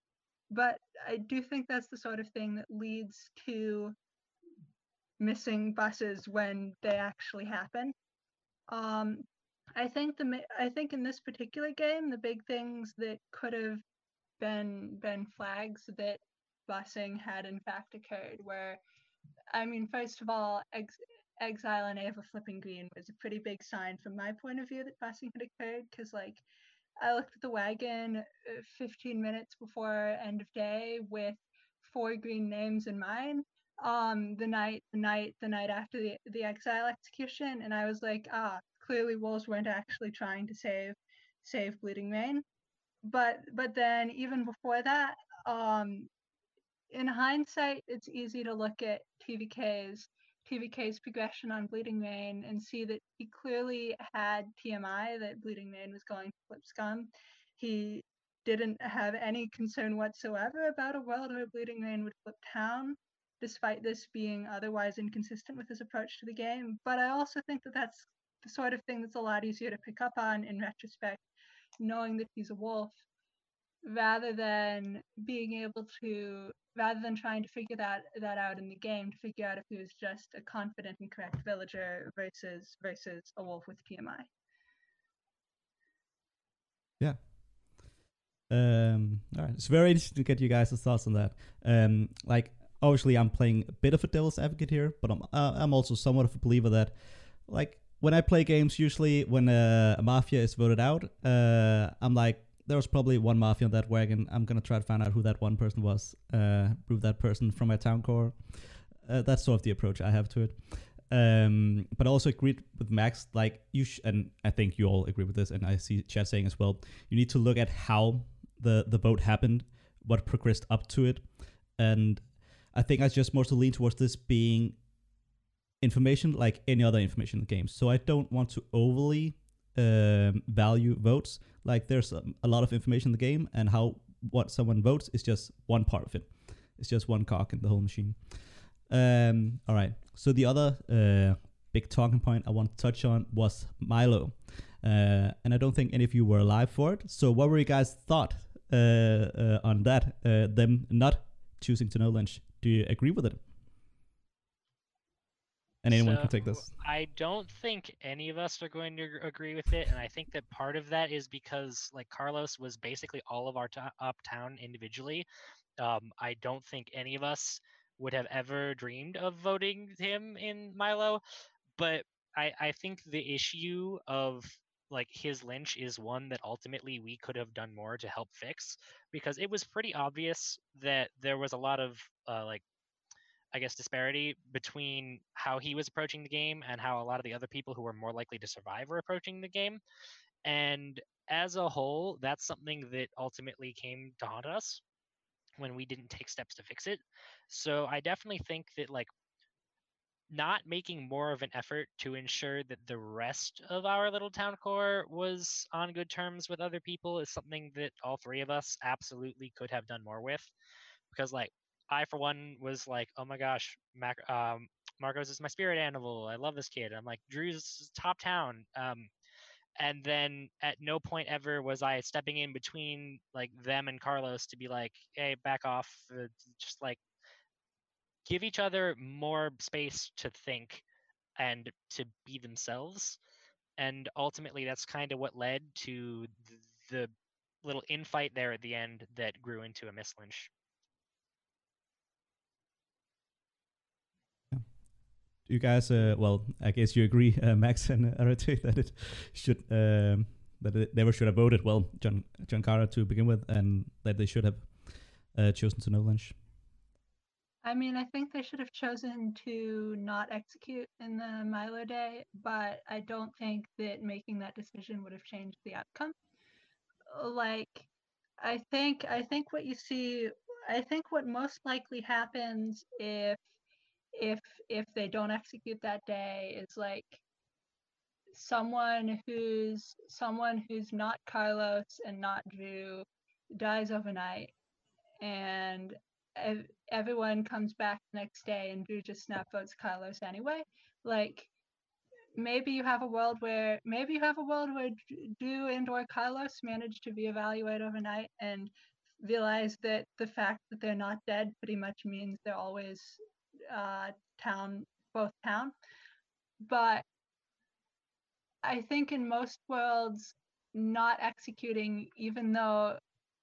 But I do think that's the sort of thing that leads to missing buses when they actually happen. Um, I think the I think in this particular game, the big things that could have been flags that busing had in fact occurred where i mean first of all ex- exile and ava flipping green was a pretty big sign from my point of view that busing had occurred because like i looked at the wagon uh, 15 minutes before end of day with four green names in mine um the night the night the night after the the exile execution and i was like ah clearly wolves weren't actually trying to save save bleeding mane but but then even before that um in hindsight it's easy to look at TVK's TVK's progression on bleeding mane and see that he clearly had tmi that bleeding mane was going to flip scum he didn't have any concern whatsoever about a world where bleeding mane would flip town despite this being otherwise inconsistent with his approach to the game. But I also think that that's the sort of thing that's a lot easier to pick up on in retrospect, knowing that he's a wolf, rather than being able to, rather than trying to figure that that out in the game to figure out if he was just a confident and correct villager versus versus a wolf with TMI. Yeah. Um, all right. It's very interesting to get you guys' thoughts on that. Um, like obviously I'm playing a bit of a devil's advocate here, but I'm uh, I'm also somewhat of a believer that like when I play games, usually when uh, a mafia is voted out, uh, I'm like, there was probably one mafia on that wagon. I'm gonna try to find out who that one person was, uh, prove that person from my town core. Uh, that's sort of the approach I have to it. Um, but I also agreed with Max, like you, sh- and I think you all agree with this, and I see chat saying as well. You need to look at how the the vote happened, what progressed up to it, and I think I just mostly lean towards this being information like any other information in the game. So I don't want to overly um, value votes. Like there's a, lot of information in the game, and how what someone votes is just one part of it. It's just one cog in the whole machine. Um, all right. So the other uh, big talking point I want to touch on was MyLo, uh, and I don't think any of you were alive for it. So what were you guys thought uh, uh on that? Uh, them not choosing to no lynch do you agree with it? And anyone so, can take this. I don't think any of us are going to agree with it, and I think that part of that is because like Carlos was basically all of our uptown individually. Um, I don't think any of us would have ever dreamed of voting him in MyLo, but I, I think the issue of like his lynch is one that ultimately we could have done more to help fix because it was pretty obvious that there was a lot of uh, like I guess disparity between how he was approaching the game and how a lot of the other people who were more likely to survive were approaching the game. And as a whole, that's something that ultimately came to haunt us when we didn't take steps to fix it. So I definitely think that like not making more of an effort to ensure that the rest of our little town core was on good terms with other people is something that all three of us absolutely could have done more with. Because, like, I, for one, was like, oh my gosh, Mac- um, Marcos is my spirit animal. I love this kid. I'm like, Drew's top town. Um, and then at no point ever was I stepping in between like them and Carlos to be like, hey, back off. Uh, just like give each other more space to think and to be themselves. And ultimately, that's kind of what led to the little infight there at the end that grew into a mislynch. You guys, uh, well, I guess you agree, uh, (laughs) Max and Arete, (laughs) that it should um, that it never should have voted well John John to begin with, and that they should have uh, chosen to no lynch. I mean, I think they should have chosen to not execute in the MyLo Day, but I don't think that making that decision would have changed the outcome. Like, I think I think what you see, I think what most likely happens if if if they don't execute that day is like someone who's someone who's not Carlos and not Drew dies overnight and everyone comes back next day and Drew just snap votes Carlos anyway. Like maybe you have a world where maybe you have a world where Drew and or Carlos manage to be evaluated overnight and realize that the fact that they're not dead pretty much means they're always uh, town, both town. But I think in most worlds, not executing, even though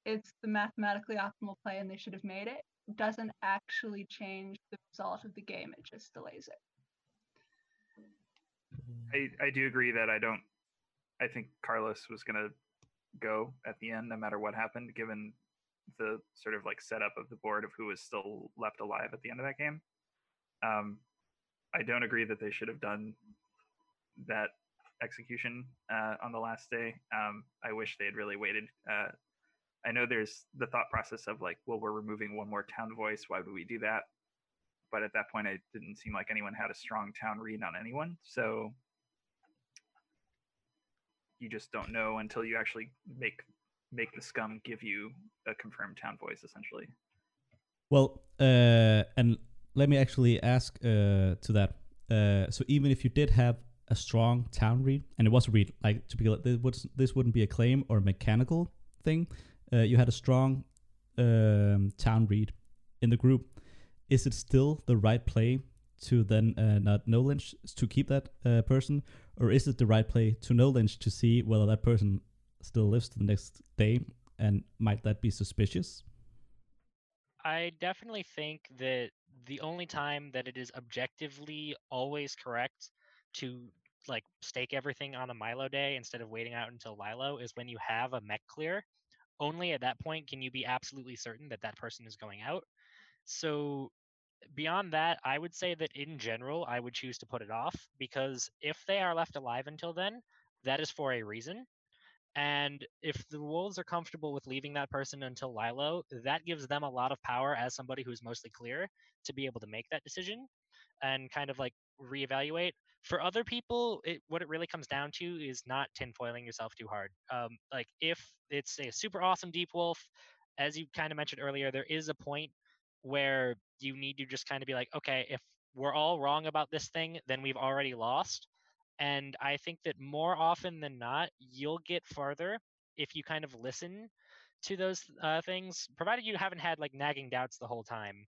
it's the mathematically optimal play and they should have made it, doesn't actually change the result of the game. It just delays it. I, I do agree that I don't I think Carlos was gonna go at the end no matter what happened, given the sort of like setup of the board of who was still left alive at the end of that game. Um, I don't agree that they should have done that execution uh, on the last day. Um, I wish they had really waited. Uh, I know there's the thought process of like, well, we're removing one more town voice. Why would we do that? But at that point, it didn't seem like anyone had a strong town read on anyone. So you just don't know until you actually make make the scum give you a confirmed town voice, essentially. Well, uh, and let me actually ask uh, to that. Uh, so even if you did have a strong town read, and it was a read, like to be this, would, this wouldn't be a claim or a mechanical thing. Uh, you had a strong um, town read in the group. Is it still the right play to then uh, not no lynch to keep that uh, person, or is it the right play to no lynch to see whether that person still lives to the next day, and might that be suspicious? I definitely think that the only time that it is objectively always correct to like stake everything on a MyLo day instead of waiting out until LyLo is when you have a mech clear. Only at that point can you be absolutely certain that that person is going out. So beyond that, I would say that in general, I would choose to put it off because if they are left alive until then, that is for a reason. And if the Wolves are comfortable with leaving that person until LyLo, that gives them a lot of power as somebody who's mostly clear to be able to make that decision and kind of like reevaluate. For other people, it, what it really comes down to is not tinfoiling yourself too hard. Um, like if it's a super awesome deep wolf, as you kind of mentioned earlier, there is a point where you need to just kind of be like, okay, if we're all wrong about this thing, then we've already lost. And I think that more often than not, you'll get farther if you kind of listen to those uh, things, provided you haven't had like nagging doubts the whole time.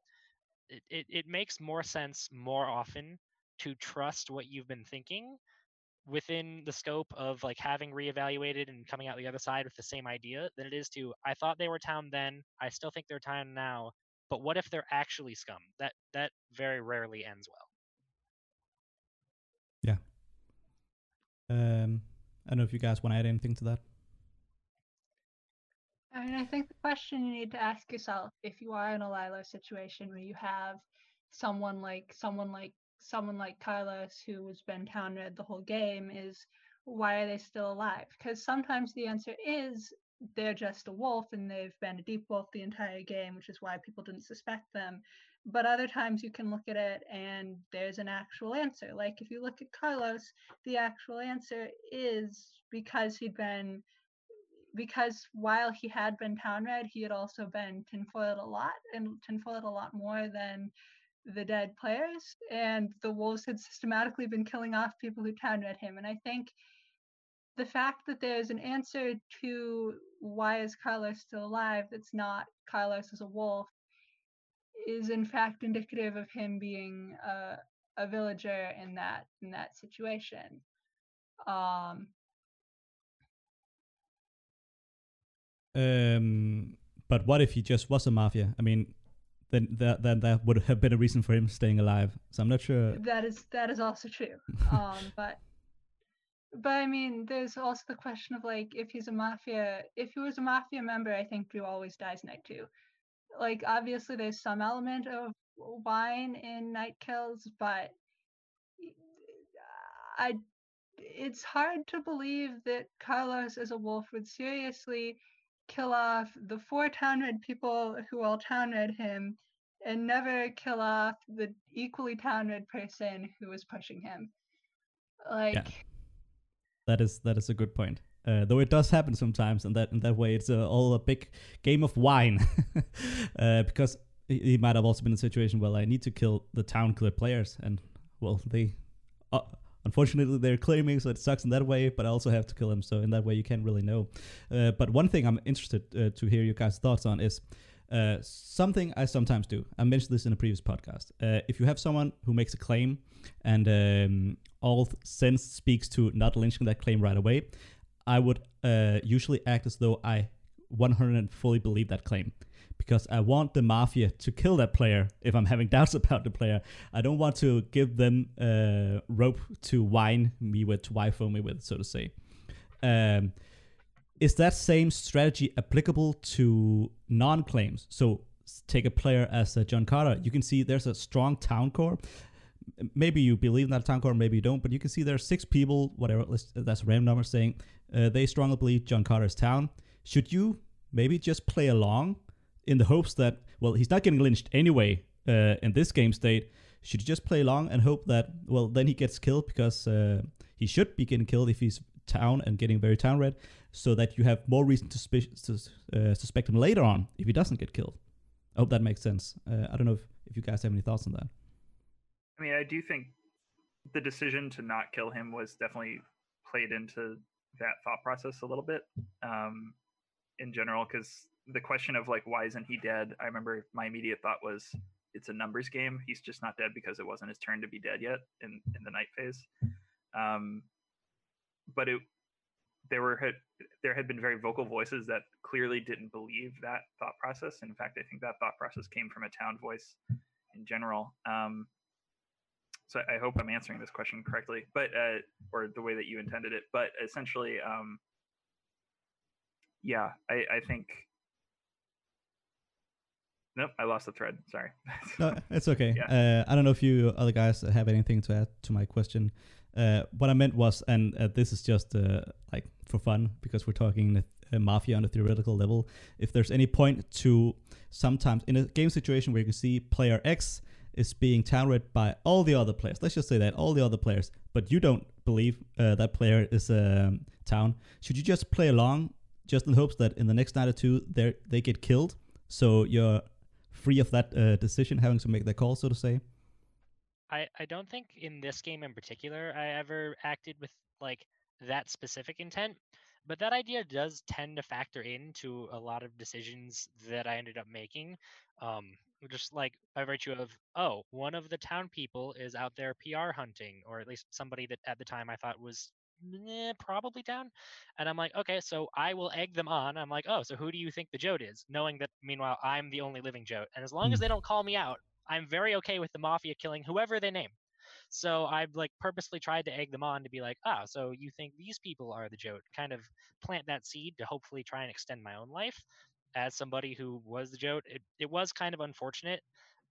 It, it, it makes more sense more often to trust what you've been thinking within the scope of like having reevaluated and coming out the other side with the same idea than it is to I thought they were town then, I still think they're town now, but what if they're actually scum? That that very rarely ends well. Um, I don't know if you guys want to add anything to that. I mean, I think the question you need to ask yourself if you are in a LyLo situation where you have someone like someone like someone like Carlos who has been town red the whole game is why are they still alive? Because sometimes the answer is they're just a wolf and they've been a deep wolf the entire game, which is why people didn't suspect them. But other times you can look at it and there's an actual answer. Like if you look at Carlos, the actual answer is because he'd been because while he had been town red, he had also been tinfoiled a lot and tinfoiled a lot more than the dead players. And the wolves had systematically been killing off people who town red him. And I think the fact that there's an answer to why is Carlos still alive that's not Carlos as a wolf is in fact indicative of him being a, a villager in that in that situation. Um, Um, but what if he just was a mafia? I mean, then that then that would have been a reason for him staying alive. So I'm not sure. that is that is also true. (laughs) Um, but but I mean, there's also the question of like if he's a mafia, if he was a mafia member, I think Drew always dies night two. Like obviously, there's some element of wine in night kills, but I it's hard to believe that Carlos as a wolf would seriously kill off the four town red people who all town red him and never kill off the equally town red person who was pushing him. Like That is that is a good point. Uh, though it does happen sometimes, and that in that way, it's uh, all a big game of wine. (laughs) uh, because he, might have also been in a situation where I need to kill the town clear players, and well, they uh, unfortunately they're claiming, so it sucks in that way. But I also have to kill them, so in that way, you can't really know. Uh, but one thing I'm interested to hear your guys' thoughts on is. Something I sometimes do. I mentioned this in a previous podcast. If you have someone who makes a claim and um, all sense speaks to not lynching that claim right away, I would uh, usually act as though I 100 fully believe that claim because I want the mafia to kill that player if I'm having (laughs) doubts about the player. I don't want to give them uh, rope to whine me with, to wifo me with, so to say. Um, is that same strategy applicable to non-claims? So take a player as uh, John Carter, you can see there's a strong town core. Maybe you believe in that town core, maybe you don't, but you can see there are six people, whatever, that's random number, saying uh, they strongly believe John Carter's town. Should you maybe just play along in the hopes that, well, he's not getting lynched anyway uh, in this game state? Should you just play along and hope that, well, then he gets killed because uh, he should be getting killed if he's town and getting very town red, so that you have more reason to spe- sus- uh, suspect him later on if he doesn't get killed? I hope that makes sense. Uh, I don't know if, if you guys have any thoughts on that. I mean, I do think the decision to not kill him was definitely played into that thought process a little bit um, in general. Because the question of like, why isn't he dead? I remember my immediate thought was, it's a numbers game. He's just not dead because it wasn't his turn to be dead yet in in the night phase. Um, but it there were had, there had been very vocal voices that clearly didn't believe that thought process. In fact, I think that thought process came from a town voice in general. Um, so I hope I'm answering this question correctly, but uh, or the way that you intended it. But essentially, um, yeah, I, I think. Nope, I lost the thread. Sorry. (laughs) No, it's okay. Yeah. Uh, I don't know if you other guys have anything to add to my question. Uh, what I meant was, and uh, this is just uh, like for fun because we're talking uh, mafia on a theoretical level. If there's any point to sometimes in a game situation where you can see player X is being town read by all the other players, let's just say that all the other players, but you don't believe uh, that player is um, town, should you just play along, just in hopes that in the next night or two they they get killed, so you're free of that uh, decision, having to make that call, so to say. I, I don't think in this game in particular I ever acted with like that specific intent, but that idea does tend to factor into a lot of decisions that I ended up making. Um, just like by virtue of, oh, one of the town people is out there PR hunting, or at least somebody that at the time I thought was eh, probably down. And I'm like, okay, so I will egg them on. I'm like, oh, so who do you think the Jote is? Knowing that meanwhile I'm the only living Jote. And as long as Hmm. they don't call me out, I'm very okay with the mafia killing whoever they name. So I've like purposely tried to egg them on to be like, ah, so you think these people are the Jote? Kind of plant that seed to hopefully try and extend my own life. As somebody who was the Jote, it, it was kind of unfortunate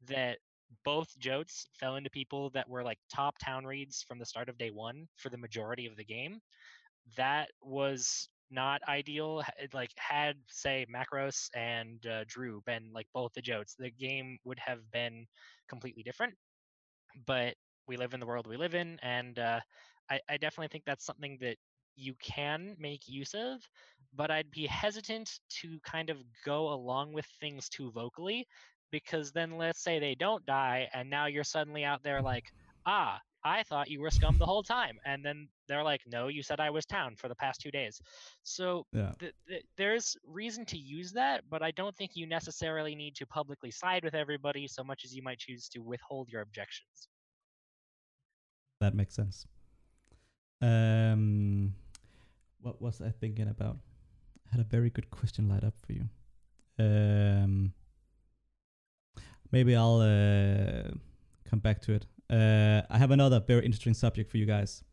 that both Jotes fell into people that were like top town reads from the start of day one for the majority of the game. That was not ideal. Like had say Macros and uh, Drew been like both the Jotes, the game would have been completely different. But we live in the world we live in, and uh, I, I definitely think that's something that you can make use of. But I'd be hesitant to kind of go along with things too vocally, because then let's say they don't die, and now you're suddenly out there like, ah, I thought you were scum the whole time, and then they're like, no, you said I was town for the past two days. So Yeah. th- th- there's reason to use that, but I don't think you necessarily need to publicly side with everybody so much as you might choose to withhold your objections. That makes sense. Um, what was I thinking about? I had a very good question light up for you. Um, maybe I'll uh, come back to it. Uh, I have another very interesting subject for you guys.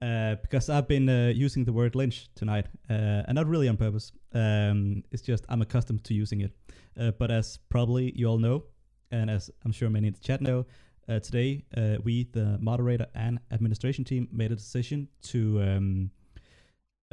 Uh, because I've been uh, using the word lynch tonight, uh, and not really on purpose. Um, it's just I'm accustomed to using it. Uh, but as probably you all know, and as I'm sure many in the chat know, uh, today uh, we, the moderator and administration team, made a decision to um,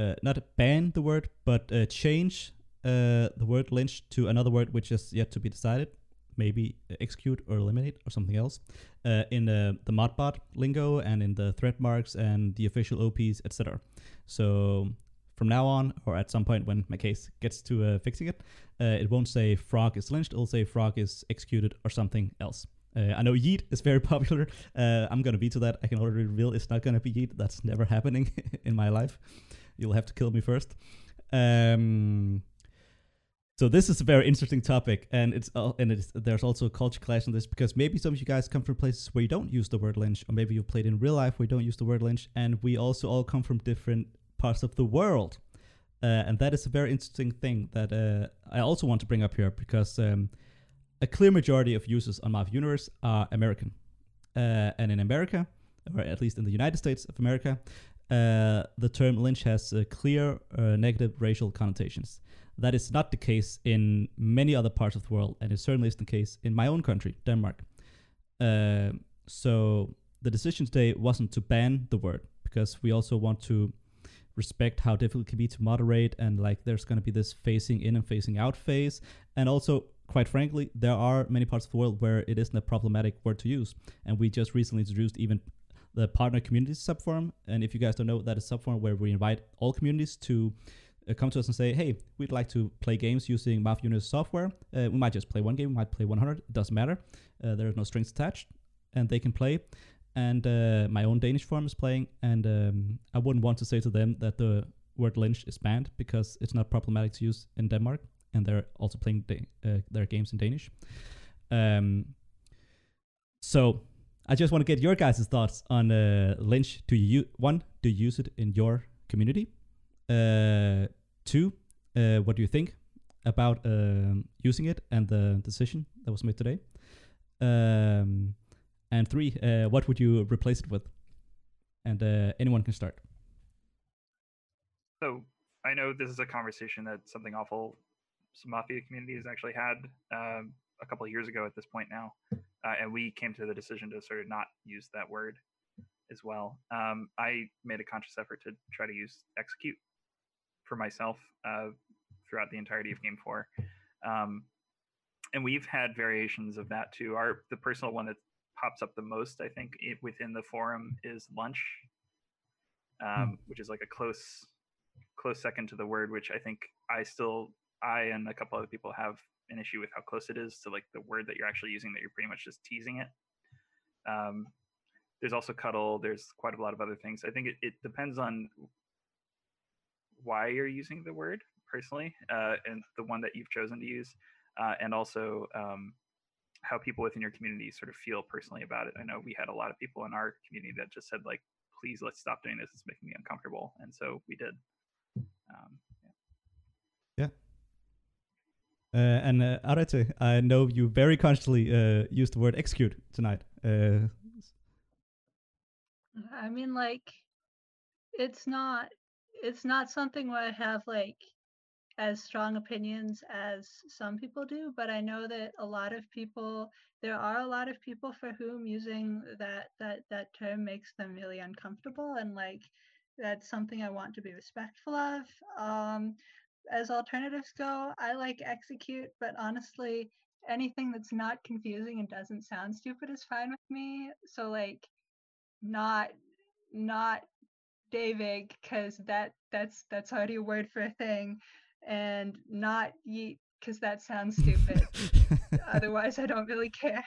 uh, not ban the word, but uh, change uh, the word lynch to another word which is yet to be decided. Maybe uh, execute or eliminate or something else uh, in uh, the modbot lingo and in the threat marks and the official OPs, etc. So from now on, or at some point when my case gets to fixing it, it won't say frog is lynched. It'll say frog is executed or something else. Uh, I know Yeet is very (laughs) popular. Uh, I'm gonna veto that. I can already reveal it's not gonna be Yeet. That's never happening (laughs) in my life. You'll have to kill me first. Um, so this is a very interesting topic, and it's uh, and it's, there's also a culture clash on this because maybe some of you guys come from places where you don't use the word lynch, or maybe you played in real life where you don't use the word lynch, and we also all come from different parts of the world, uh, and that is a very interesting thing that uh, I also want to bring up here because um, a clear majority of users on Mafia Universe are American, uh, and in America, or at least in the United States of America, uh, the term lynch has uh, clear uh, negative racial connotations. That is not the case in many other parts of the world, and it certainly isn't the case in my own country, Denmark. Uh, so the decision today wasn't to ban the word because we also want to respect how difficult it can be to moderate and like there's going to be this phasing in and phasing out phase and also quite frankly there are many parts of the world where it isn't a problematic word to use and we just recently introduced even the partner communities subforum. And if you guys don't know that is subforum where we invite all communities to uh, come to us and say hey we'd like to play games using Mafia Universe software. Uh, we might just play one game we might play 100 it doesn't matter. Uh, there are no strings attached and they can play. And uh, my own Danish forum is playing, and um, I wouldn't want to say to them that the word lynch is banned because it's not problematic to use in Denmark, and they're also playing da- uh, their games in Danish. Um, so I just want to get your guys' thoughts on uh, lynch. Do you one? Do you use it in your community? Uh, two, uh, what do you think about um, using it and the decision that was made today? Um, and three, uh, what would you replace it with? And uh, anyone can start. So I know this is a conversation that something awful some mafia community has actually had um, a couple years ago at this point now, uh, and we came to the decision to sort of not use that word as well. Um, I made a conscious effort to try to use execute for myself uh, throughout the entirety of Game Four, um, and we've had variations of that too. Our the personal one that pops up the most, I think, it, within the forum is lunch, um, hmm. which is like a close close second to the word, which I think I still I and a couple other people have an issue with how close it is to like the word that you're actually using that you're pretty much just teasing it. Um, there's also cuddle. There's quite a lot of other things. I think it, it depends on why you're using the word personally, uh, and the one that you've chosen to use, uh, and also um, how people within your community sort of feel personally about it. I know we had a lot of people in our community that just said like, please let's stop doing this. It's making me uncomfortable. And so we did. Um. Uh, and uh, Arete, I know you very consciously uh, used the word execute tonight. Uh, I mean, like, it's not, it's not something where I have like as strong opinions as some people do, but I know that a lot of people there are a lot of people for whom using that that that term makes them really uncomfortable and like that's something I want to be respectful of. Um, as alternatives go, I like execute, but honestly, anything that's not confusing and doesn't sound stupid is fine with me. So like not not David because that that's that's already a word for a thing and not yeet because that sounds stupid. (laughs) Otherwise, I don't really care.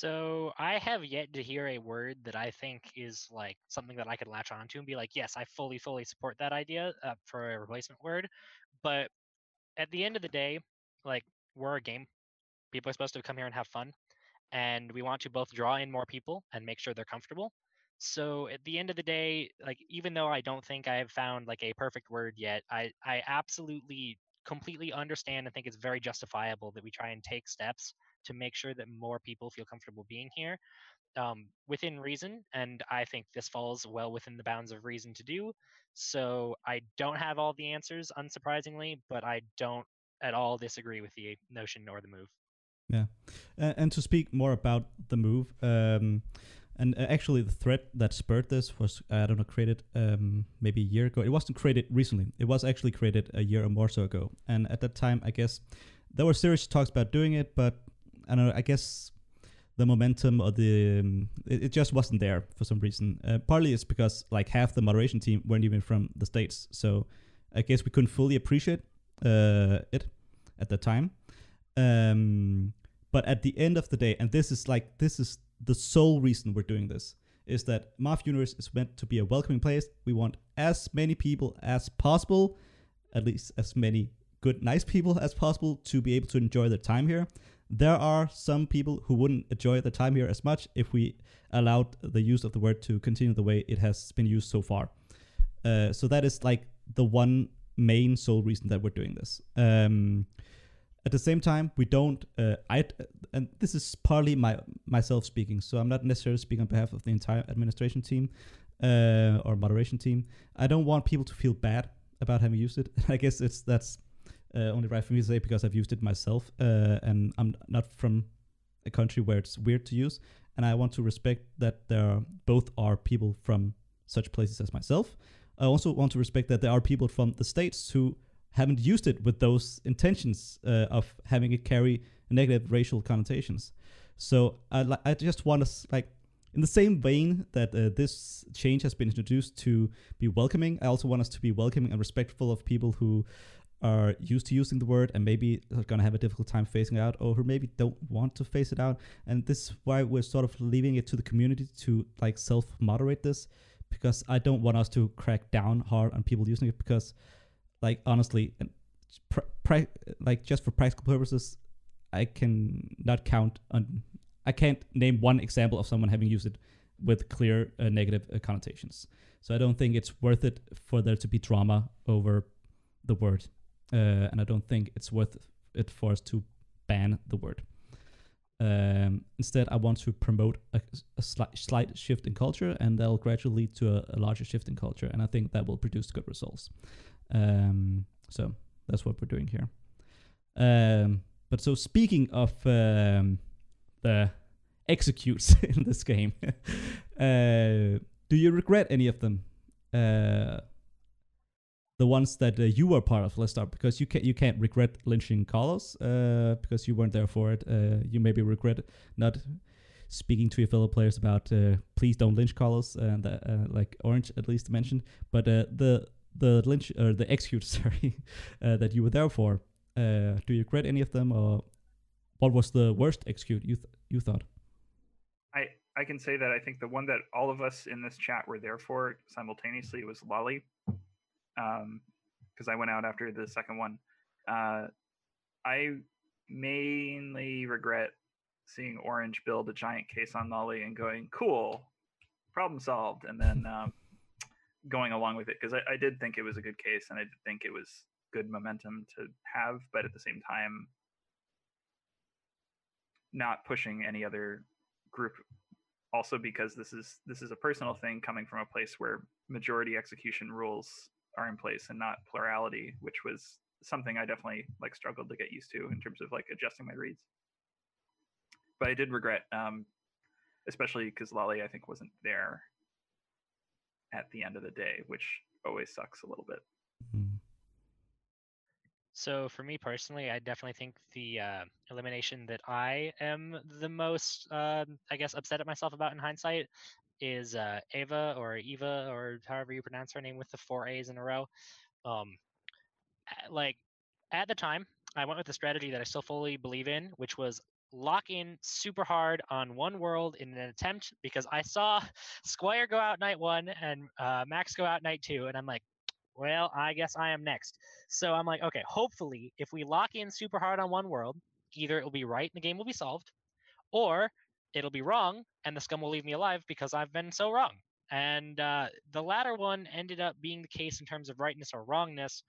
So I have yet to hear a word that I think is like something that I could latch onto and be like, yes, I fully, fully support that idea uh, for a replacement word. But at the end of the day, like we're a game. People are supposed to come here and have fun, and we want to both draw in more people and make sure they're comfortable. So at the end of the day, like even though I don't think I have found like a perfect word yet, I I absolutely completely understand and think it's very justifiable that we try and take steps to make sure that more people feel comfortable being here um, within reason. And I think this falls well within the bounds of reason to do. So I don't have all the answers, unsurprisingly, but I don't at all disagree with the notion or the move. Yeah, and to speak more about the move, um, and uh, actually, the thread that spurred this was I don't know created um, maybe a year ago. It wasn't created recently. It was actually created a year or more so ago. And at that time, I guess there were serious talks about doing it, but I know. I guess the momentum or the um, it, it, just wasn't there for some reason. Uh, partly it's because like half the moderation team weren't even from the states, so I guess we couldn't fully appreciate uh, it at the time. Um, but at the end of the day, and this is like this is the sole reason we're doing this is that Mafia Universe is meant to be a welcoming place. We want as many people as possible, at least as many good, nice people as possible to be able to enjoy their time here. There are some people who wouldn't enjoy the time here as much if we allowed the use of the word to continue the way it has been used so far. Uh, so that is like the one main sole reason that we're doing this. Um, at the same time, we don't. Uh, I and this is partly my myself speaking, so I'm not necessarily speaking on behalf of the entire administration team uh, or moderation team. I don't want people to feel bad about having used it. (laughs) I guess it's that's uh, only right for me to say because I've used it myself, uh, and I'm not from a country where it's weird to use, and I want to respect that there are, both are people from such places as myself. I also want to respect that there are people from the states who haven't used it with those intentions uh, of having it carry negative racial connotations. So I li- I just want to like in the same vein that uh, this change has been introduced to be welcoming. I also want us to be welcoming and respectful of people who are used to using the word and maybe are going to have a difficult time phasing it out or who maybe don't want to phase it out. And this is why we're sort of leaving it to the community to like self moderate this because i don't want us to crack down hard on people using it because like honestly pr- pri- like just for practical purposes i can not count on i can't name one example of someone having used it with clear uh, negative uh, connotations. So i don't think it's worth it for there to be drama over the word uh, and I don't think it's worth it for us to ban the word. Um, instead, I want to promote a, a slight, slight shift in culture, and that'll gradually lead to a, a, larger shift in culture, and I think that will produce good results. Um, so that's what we're doing here. Um, but so speaking of um, the executes (laughs) in this game, (laughs) uh, do you regret any of them? Uh, the ones that uh, you were part of. Let's start because you can't you can't regret lynching Carlos uh, because you weren't there for it. Uh, you maybe regret not speaking to your fellow players about uh, please don't lynch Carlos and uh, like Orange at least mentioned. But uh, the the lynch or the execute (laughs) sorry that you were there for. do you regret any of them or what was the worst execute you th- you thought? I I can say that I think the one that all of us in this chat were there for simultaneously was Lolly because um, I went out after the second one. Uh, I mainly regret seeing Orange build a giant case on Lolly and going, cool, problem solved, and then um, going along with it because I, I, did think it was a good case and I did think it was good momentum to have, but at the same time, not pushing any other group. Also, because this is this is a personal thing coming from a place where majority execution rules are in place and not plurality, which was something I definitely like struggled to get used to in terms of like adjusting my reads. But I did regret, um, especially because Lolly I think wasn't there at the end of the day, which always sucks a little bit. Mm-hmm. So for me personally, I definitely think the uh, elimination that I am the most, uh, I guess, upset at myself about in hindsight is uh, Ava or Eva or however you pronounce her name with the four A's in a row. Um, like at the time, I went with a strategy that I still fully believe in, which was lock in super hard on one world in an attempt because I saw (laughs) Squire go out night one and uh, Max go out night two, and I'm like, well, I guess I am next. So I'm like, okay, hopefully, if we lock in super hard on one world, either it will be right and the game will be solved, or it'll be wrong and the scum will leave me alive because I've been so wrong. And uh, the latter one ended up being the case in terms of rightness or wrongness.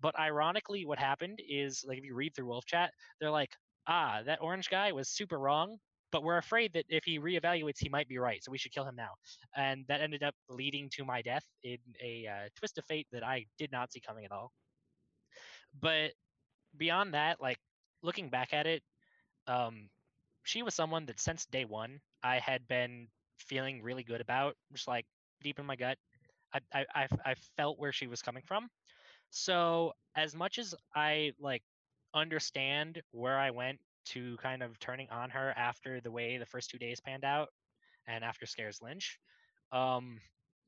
But ironically, what happened is like if you read through Wolf Chat, they're like, ah, that orange guy was super wrong, but we're afraid that if he reevaluates, he might be right. So we should kill him now. And that ended up leading to my death in a uh, twist of fate that I did not see coming at all. But beyond that, like looking back at it, um, she was someone that since day one I had been feeling really good about, just like deep in my gut. I I I felt where she was coming from. So as much as I like understand where I went to kind of turning on her after the way the first two days panned out and after scares lynch um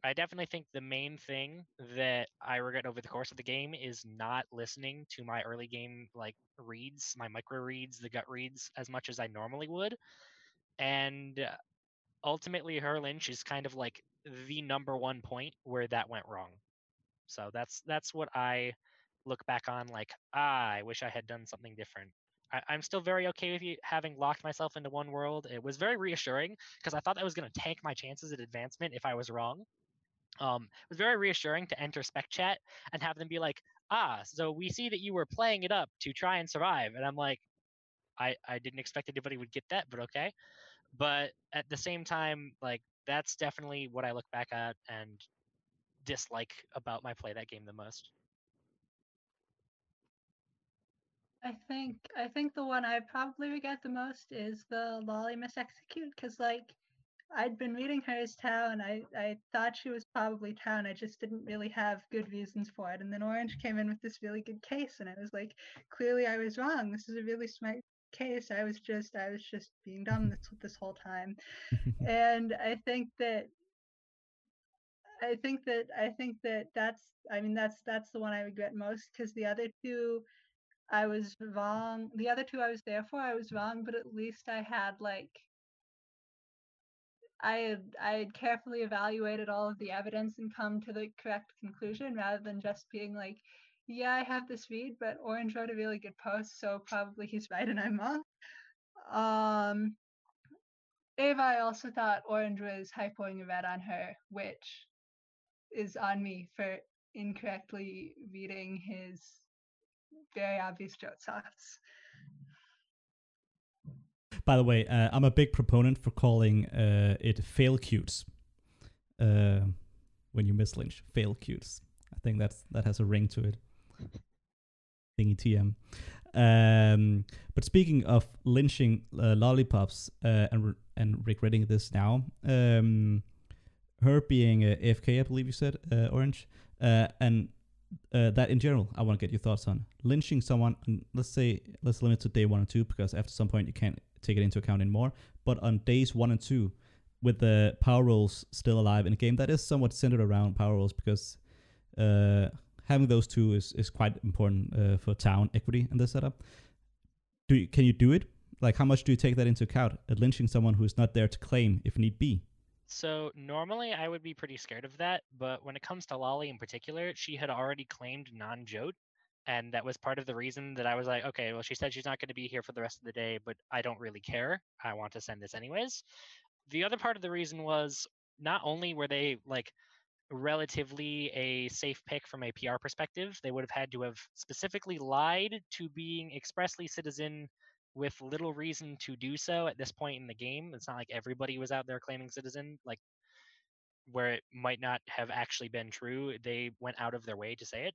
i definitely think the main thing that i regret over the course of the game is not listening to my early game like reads my micro reads the gut reads as much as i normally would and ultimately her lynch is kind of like the number one point where that went wrong so that's that's what i look back on like ah i wish i had done something different I, am still very okay with you having locked myself into one world. It was very reassuring because I thought that was going to tank my chances at advancement if I was wrong. Um, it was very reassuring to enter spec chat and have them be like, ah, so we see that you were playing it up to try and survive. And I'm like, I, I didn't expect anybody would get that, but okay. But at the same time, like that's definitely what I look back at and dislike about my play that game the most. I think I think the one I probably regret the most is the Lolly misexecute because like I'd been reading Hers Tau and I, I thought she was probably Tau and I just didn't really have good reasons for it. And then Orange came in with this really good case and I was like, clearly I was wrong. This is a really smart case. I was just I was just being dumb this this whole time. (laughs) and I think that I think that I think that that's I mean that's that's the one I regret most because the other two I was wrong. The other two I was there for, I was wrong, but at least I had like I had I carefully evaluated all of the evidence and come to the correct conclusion rather than just being like, yeah, I have this read, but Orange wrote a really good post, so probably he's right and I'm wrong. Um Ava, I also thought Orange was hypoing a red on her, which is on me for incorrectly reading his very obvious joke. By the way, uh, I'm a big proponent for calling uh, it fail cutes. Uh, when you miss lynch, fail cutes. I think that's that has a ring to it. Thingy TM. Um, but speaking of lynching uh, lollipops uh, and re- and regretting this now, um, her being a AFK, I believe you said, uh, Orange, uh, and uh, that in general, I want to get your thoughts on lynching someone. Let's say let's limit to day one or two because after some point you can't take it into account anymore. But on days one and two, with the power roles still alive in a game that is somewhat centered around power roles because uh, having those two is, is quite important uh, for town equity in this setup. Do you, can you do it? Like, how much do you take that into account? At lynching someone who is not there to claim if need be. So normally I would be pretty scared of that, but when it comes to Lolly in particular, she had already claimed non-jote, and that was part of the reason that I was like, okay, well she said she's not going to be here for the rest of the day, but I don't really care. I want to send this anyways. The other part of the reason was not only were they like relatively a safe pick from a PR perspective, they would have had to have specifically lied to being expressly citizen with little reason to do so at this point in the game. It's not like everybody was out there claiming citizen, like where it might not have actually been true. They went out of their way to say it.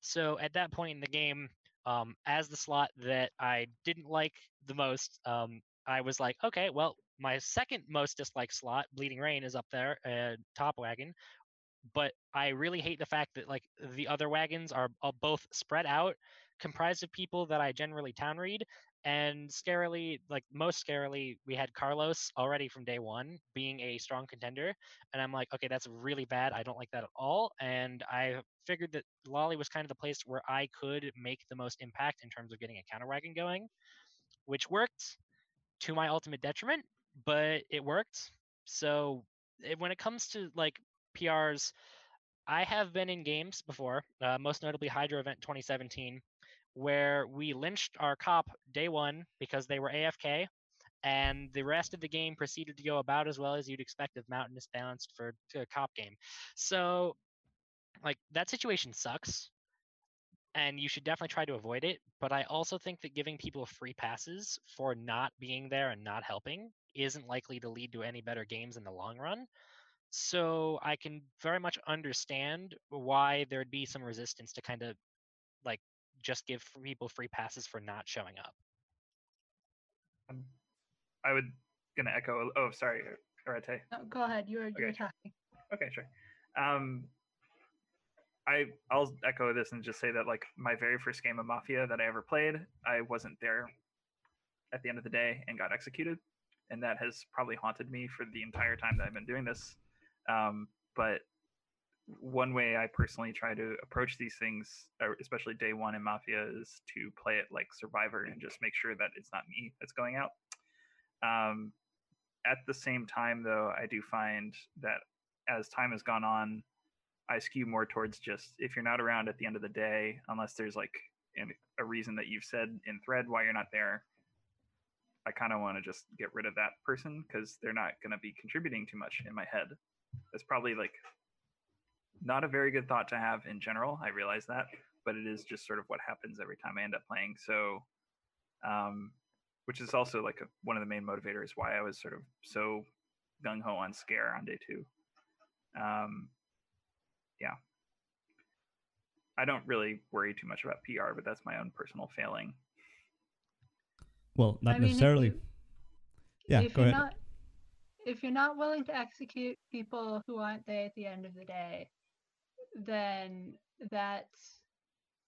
So at that point in the game, um, as the slot that I didn't like the most, um, I was like, okay, well, my second most disliked slot, Bleeding Rain, is up there, uh, top wagon. But I really hate the fact that like the other wagons are both spread out comprised of people that I generally town read. And scarily, like most scarily, we had Carlos already from day one being a strong contender. And I'm like, okay, that's really bad. I don't like that at all. And I figured that Lolly was kind of the place where I could make the most impact in terms of getting a counter wagon going, which worked to my ultimate detriment, but it worked. So it, when it comes to like PRs, I have been in games before, uh, most notably Hydro Event 2017, where we lynched our cop day one because they were AFK, and the rest of the game proceeded to go about as well as you'd expect of mountainous balanced for a cop game. So, like that situation sucks, and you should definitely try to avoid it. But I also think that giving people free passes for not being there and not helping isn't likely to lead to any better games in the long run. So I can very much understand why there'd be some resistance to kind of like just give people free passes for not showing up. Um, I would gonna echo. Oh, sorry, Arete. No, go ahead. You were okay. you were talking. Okay, sure. Um, I I'll echo this and just say that like my very first game of Mafia that I ever played, I wasn't there at the end of the day and got executed, and that has probably haunted me for the entire time that I've been doing this. Um, but one way I personally try to approach these things, especially day one in Mafia, is to play it like Survivor and just make sure that it's not me that's going out. Um, at the same time, though, I do find that as time has gone on, I skew more towards just if you're not around at the end of the day, unless there's like a reason that you've said in thread why you're not there, I kind of want to just get rid of that person because they're not going to be contributing too much in my head. That's probably like not a very good thought to have in general. I realize that, but it is just sort of what happens every time I end up playing. So, um, which is also like a, one of the main motivators why I was sort of so gung ho on scare on day two. Um, yeah, I don't really worry too much about PR, but that's my own personal failing. Well, not I mean, necessarily. you- yeah, if go you're ahead. not if you're not willing to execute people who aren't there at the end of the day, then that's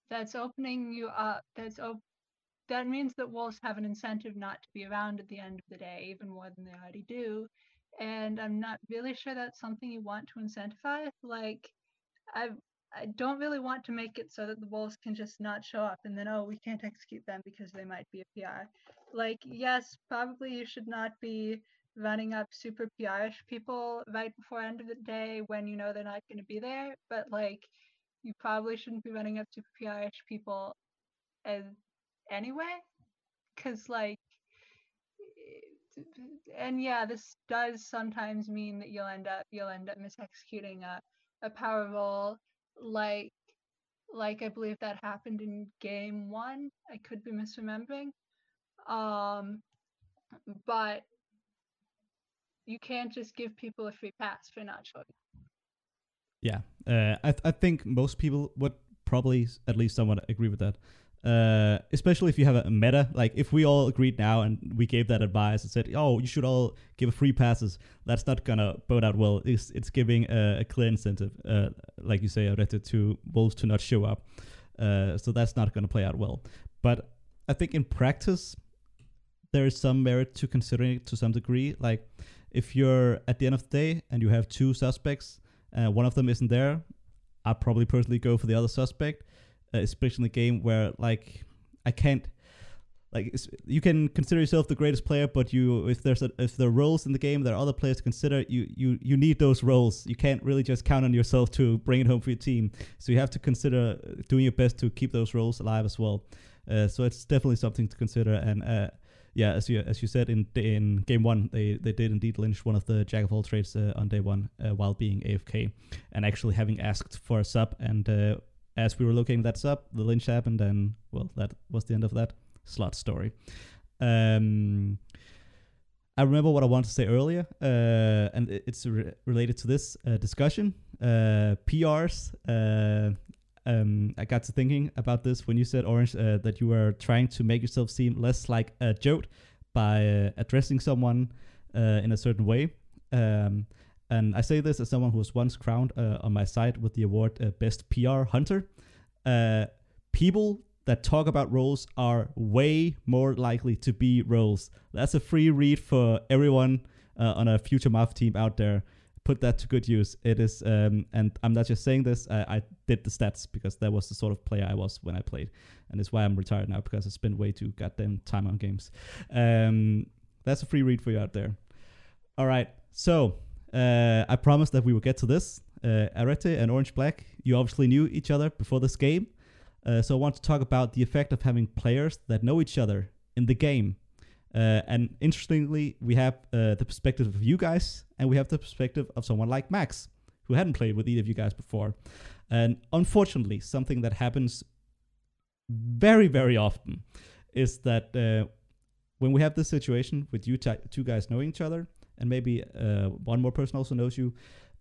that's opening you up. That's op- that means that wolves have an incentive not to be around at the end of the day, even more than they already do. And I'm not really sure that's something you want to incentivize. Like, I I don't really want to make it so that the wolves can just not show up and then oh we can't execute them because they might be a PR. Like, yes, probably you should not be running up super PRish people right before end of the day when you know they're not going to be there. But like, you probably shouldn't be running up super PRish people as anyway, because like, and yeah, this does sometimes mean that you'll end up you'll end up misexecuting a a power role like like I believe that happened in game one. I could be misremembering. Um, but you can't just give people a free pass for not showing. up. Yeah, uh, I th- I think most people would probably at least somewhat agree with that. Uh, especially if you have a meta, like if we all agreed now and we gave that advice and said, "Oh, you should all give free passes," that's not gonna bode out well. It's it's giving a, a clear incentive, uh, like you say, Arete, to wolves to not show up. Uh, so that's not gonna play out well. But I think in practice, there is some merit to considering it to some degree. Like if you're at the end of the day and you have two suspects uh, one of them isn't there, I'd probably personally go for the other suspect, uh, especially in a game where like I can't like you can consider yourself the greatest player, but you if there's a, if there are roles in the game, there are other players to consider. You you you need those roles. You can't really just count on yourself to bring it home for your team. So you have to consider doing your best to keep those roles alive as well. Uh, so it's definitely something to consider. And uh, yeah, as you as you said in in game one, they they did indeed lynch one of the jack of all trades uh, on day one uh, while being AFK, and actually having asked for a sub. And uh, as we were looking that sub, the lynch happened, and well, that was the end of that slot story. Um, I remember what I wanted to say earlier, uh, and it's re- related to this uh, discussion. Uh, PRs. Um, I got to thinking about this when you said Orange uh, that you were trying to make yourself seem less like a joke by uh, addressing someone uh, in a certain way. Um, and I say this as someone who was once crowned uh, on my site with the award uh, Best PR Hunter. Uh, people that talk about roles are way more likely to be roles. That's a free read for everyone on a future math team out there. Put that to good use. It is, um, and I'm not just saying this. I, I did the stats because that was the sort of player I was when I played, and it's why I'm retired now because I spent way too goddamn time on games. Um, that's a free read for you out there. All right, so uh, I promised that we would get to this. Uh, Arete and Orange Black, you obviously knew each other before this game. Uh, so I want to talk about the effect of having players that know each other in the game. Uh, and interestingly, we have uh, the perspective of you guys, and we have the perspective of someone like Max, who hadn't played with either of you guys before. And unfortunately, something that happens very, very often is that uh, when we have this situation with you ti- two guys knowing each other, and maybe uh, one more person also knows you,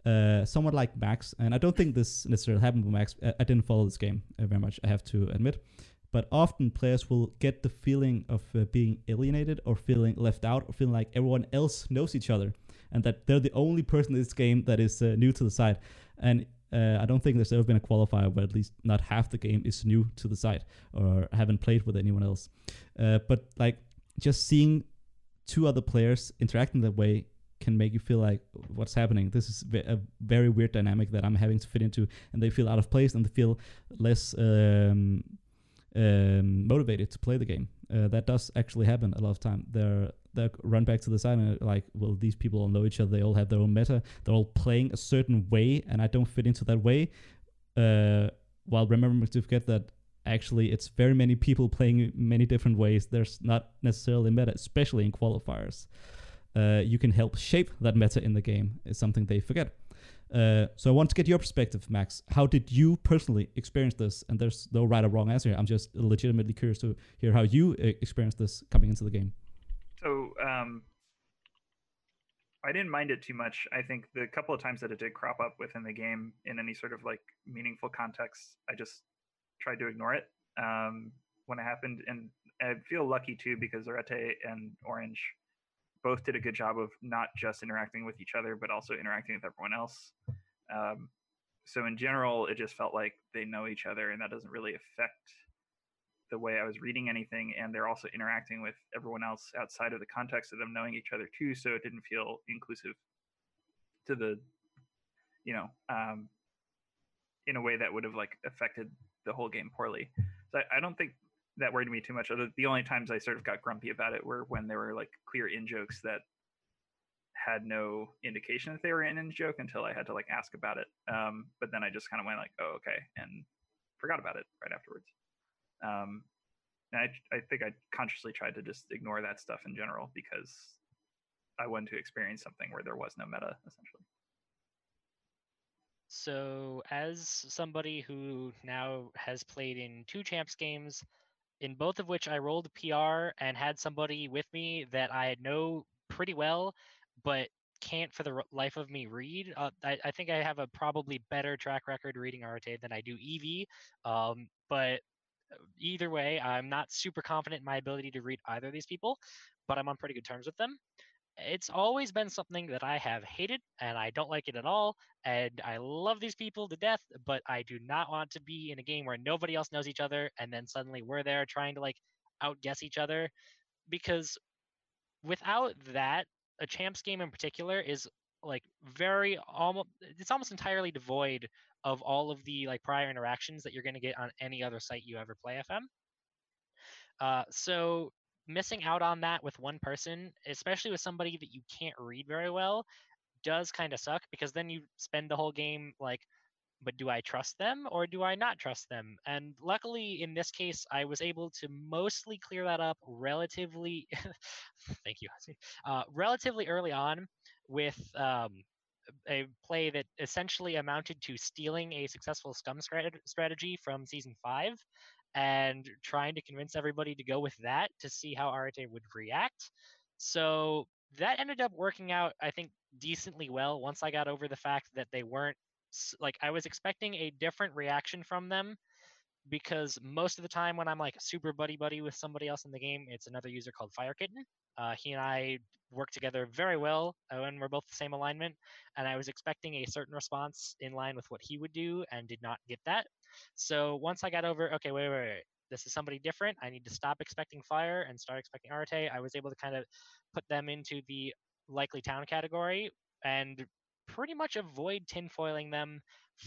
uh, someone like Max, and I don't think this necessarily happened with Max. I, I didn't follow this game uh, very much, I have to admit. But often players will get the feeling of uh, being alienated or feeling left out or feeling like everyone else knows each other and that they're the only person in this game that is uh, new to the site. And uh, I don't think there's ever been a qualifier where at least not half the game is new to the site or haven't played with anyone else. Uh, but like just seeing two other players interacting that way can make you feel like what's happening. This is a very weird dynamic that I'm having to fit into, and they feel out of place and they feel less um, um, motivated to play the game. Uh, that does actually happen a lot of time. They're they run back to the side and like, well, these people all know each other. They all have their own meta. They're all playing a certain way, and I don't fit into that way. Uh, while remembering to forget that actually it's very many people playing many different ways. There's not necessarily meta, especially in qualifiers. uh, you can help shape that meta in the game. Is something they forget. Uh, so I want to get your perspective, Max. How did you personally experience this? And there's no right or wrong answer. I'm just legitimately curious to hear how you uh, experienced this coming into the game. So um, I didn't mind it too much. I think the couple of times that it did crop up within the game in any sort of like meaningful context, I just tried to ignore it um, when it happened. And I feel lucky too because Arete and Orange both did a good job of not just interacting with each other, but also interacting with everyone else. Um, so in general, it just felt like they know each other, and that doesn't really affect the way I was reading anything. And they're also interacting with everyone else outside of the context of them knowing each other too. So it didn't feel inclusive to the, you know, um, in a way that would have like affected the whole game poorly. So I, I don't think that worried me too much. The only times I sort of got grumpy about it were when there were like clear in jokes that had no indication that they were an in joke until I had to like ask about it. Um, but then I just kind of went like, oh, okay, and forgot about it right afterwards. Um, and I, I think I consciously tried to just ignore that stuff in general because I wanted to experience something where there was no meta essentially. So, as somebody who now has played in two champs games, in both of which I rolled PR and had somebody with me that I know pretty well, but can't for the life of me read. Uh, I, I, think I have a probably better track record reading Arete than I do EV. Um, but uh, either way, I'm not super confident in my ability to read either of these people, but I'm on pretty good terms with them it's always been something that I have hated and I don't like it at all. And I love these people to death, but I do not want to be in a game where nobody else knows each other and then suddenly we're there trying to like outguess each other. Because without that, a champs game in particular is like very almost it's almost entirely devoid of all of the like prior interactions that you're going to get on any other site you ever play FM. Uh, so missing out on that with one person, especially with somebody that you can't read very well, does kind of suck because then you spend the whole game like, but do I trust them or do I not trust them? And luckily, in this case, I was able to mostly clear that up relatively. (laughs) thank you, uh, relatively early on with um, a play that essentially amounted to stealing a successful scum strat- strategy from season five and trying to convince everybody to go with that to see how Arete would react. So that ended up working out, I think, decently well once I got over the fact that they weren't like I was expecting a different reaction from them because most of the time when I'm like super buddy buddy with somebody else in the game, it's another user called Fire Kitten. Uh, he and I work together very well uh, when we're both the same alignment, and I was expecting a certain response in line with what he would do, and did not get that. So once I got over, okay, wait, wait, wait, this is somebody different. I need to stop expecting fire and start expecting Arete. I was able to kind of put them into the likely town category and pretty much avoid tinfoiling them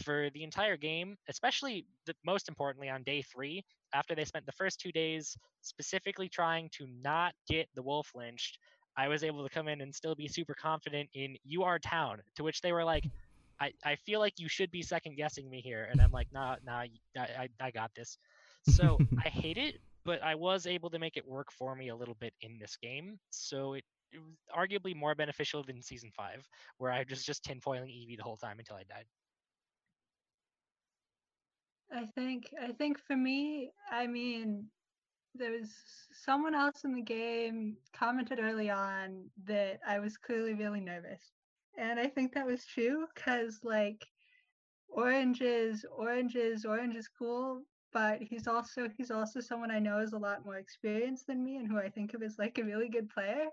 for the entire game, especially the, most importantly on day three, after they spent the first two days specifically trying to not get the wolf lynched. I was able to come in and still be super confident in you are town, to which they were like, I, I feel like you should be second guessing me here. And I'm like, nah, nah, I, I got this. So (laughs) I hate it, but I was able to make it work for me a little bit in this game. So it, it was arguably more beneficial than season five, where I was just tinfoiling Evie the whole time until I died. I think I think for me, I mean, there was someone else in the game commented early on that I was clearly really nervous. And I think that was true because like Orange is Orange is Orange is cool, but he's also he's also someone I know is a lot more experienced than me and who I think of as like a really good player.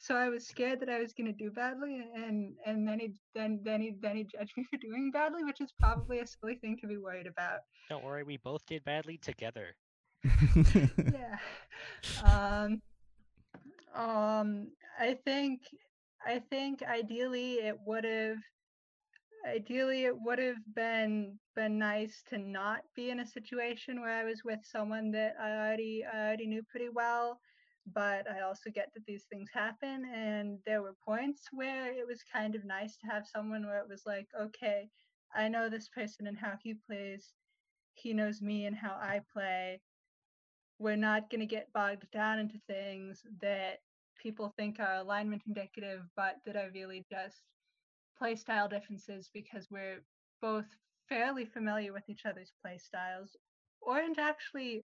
So I was scared that I was gonna do badly and and then he then then he then he judged (laughs) me for doing badly, which is probably a silly thing to be worried about. Don't worry, we both did badly together. (laughs) yeah. Um um I think I think ideally it would have ideally it would have been been nice to not be in a situation where I was with someone that I already I already knew pretty well. But I also get that these things happen and there were points where it was kind of nice to have someone where it was like, okay, I know this person and how he plays. He knows me and how I play. We're not gonna get bogged down into things that people think are alignment indicative, but that are really just play style differences because we're both fairly familiar with each other's play styles. Orange actually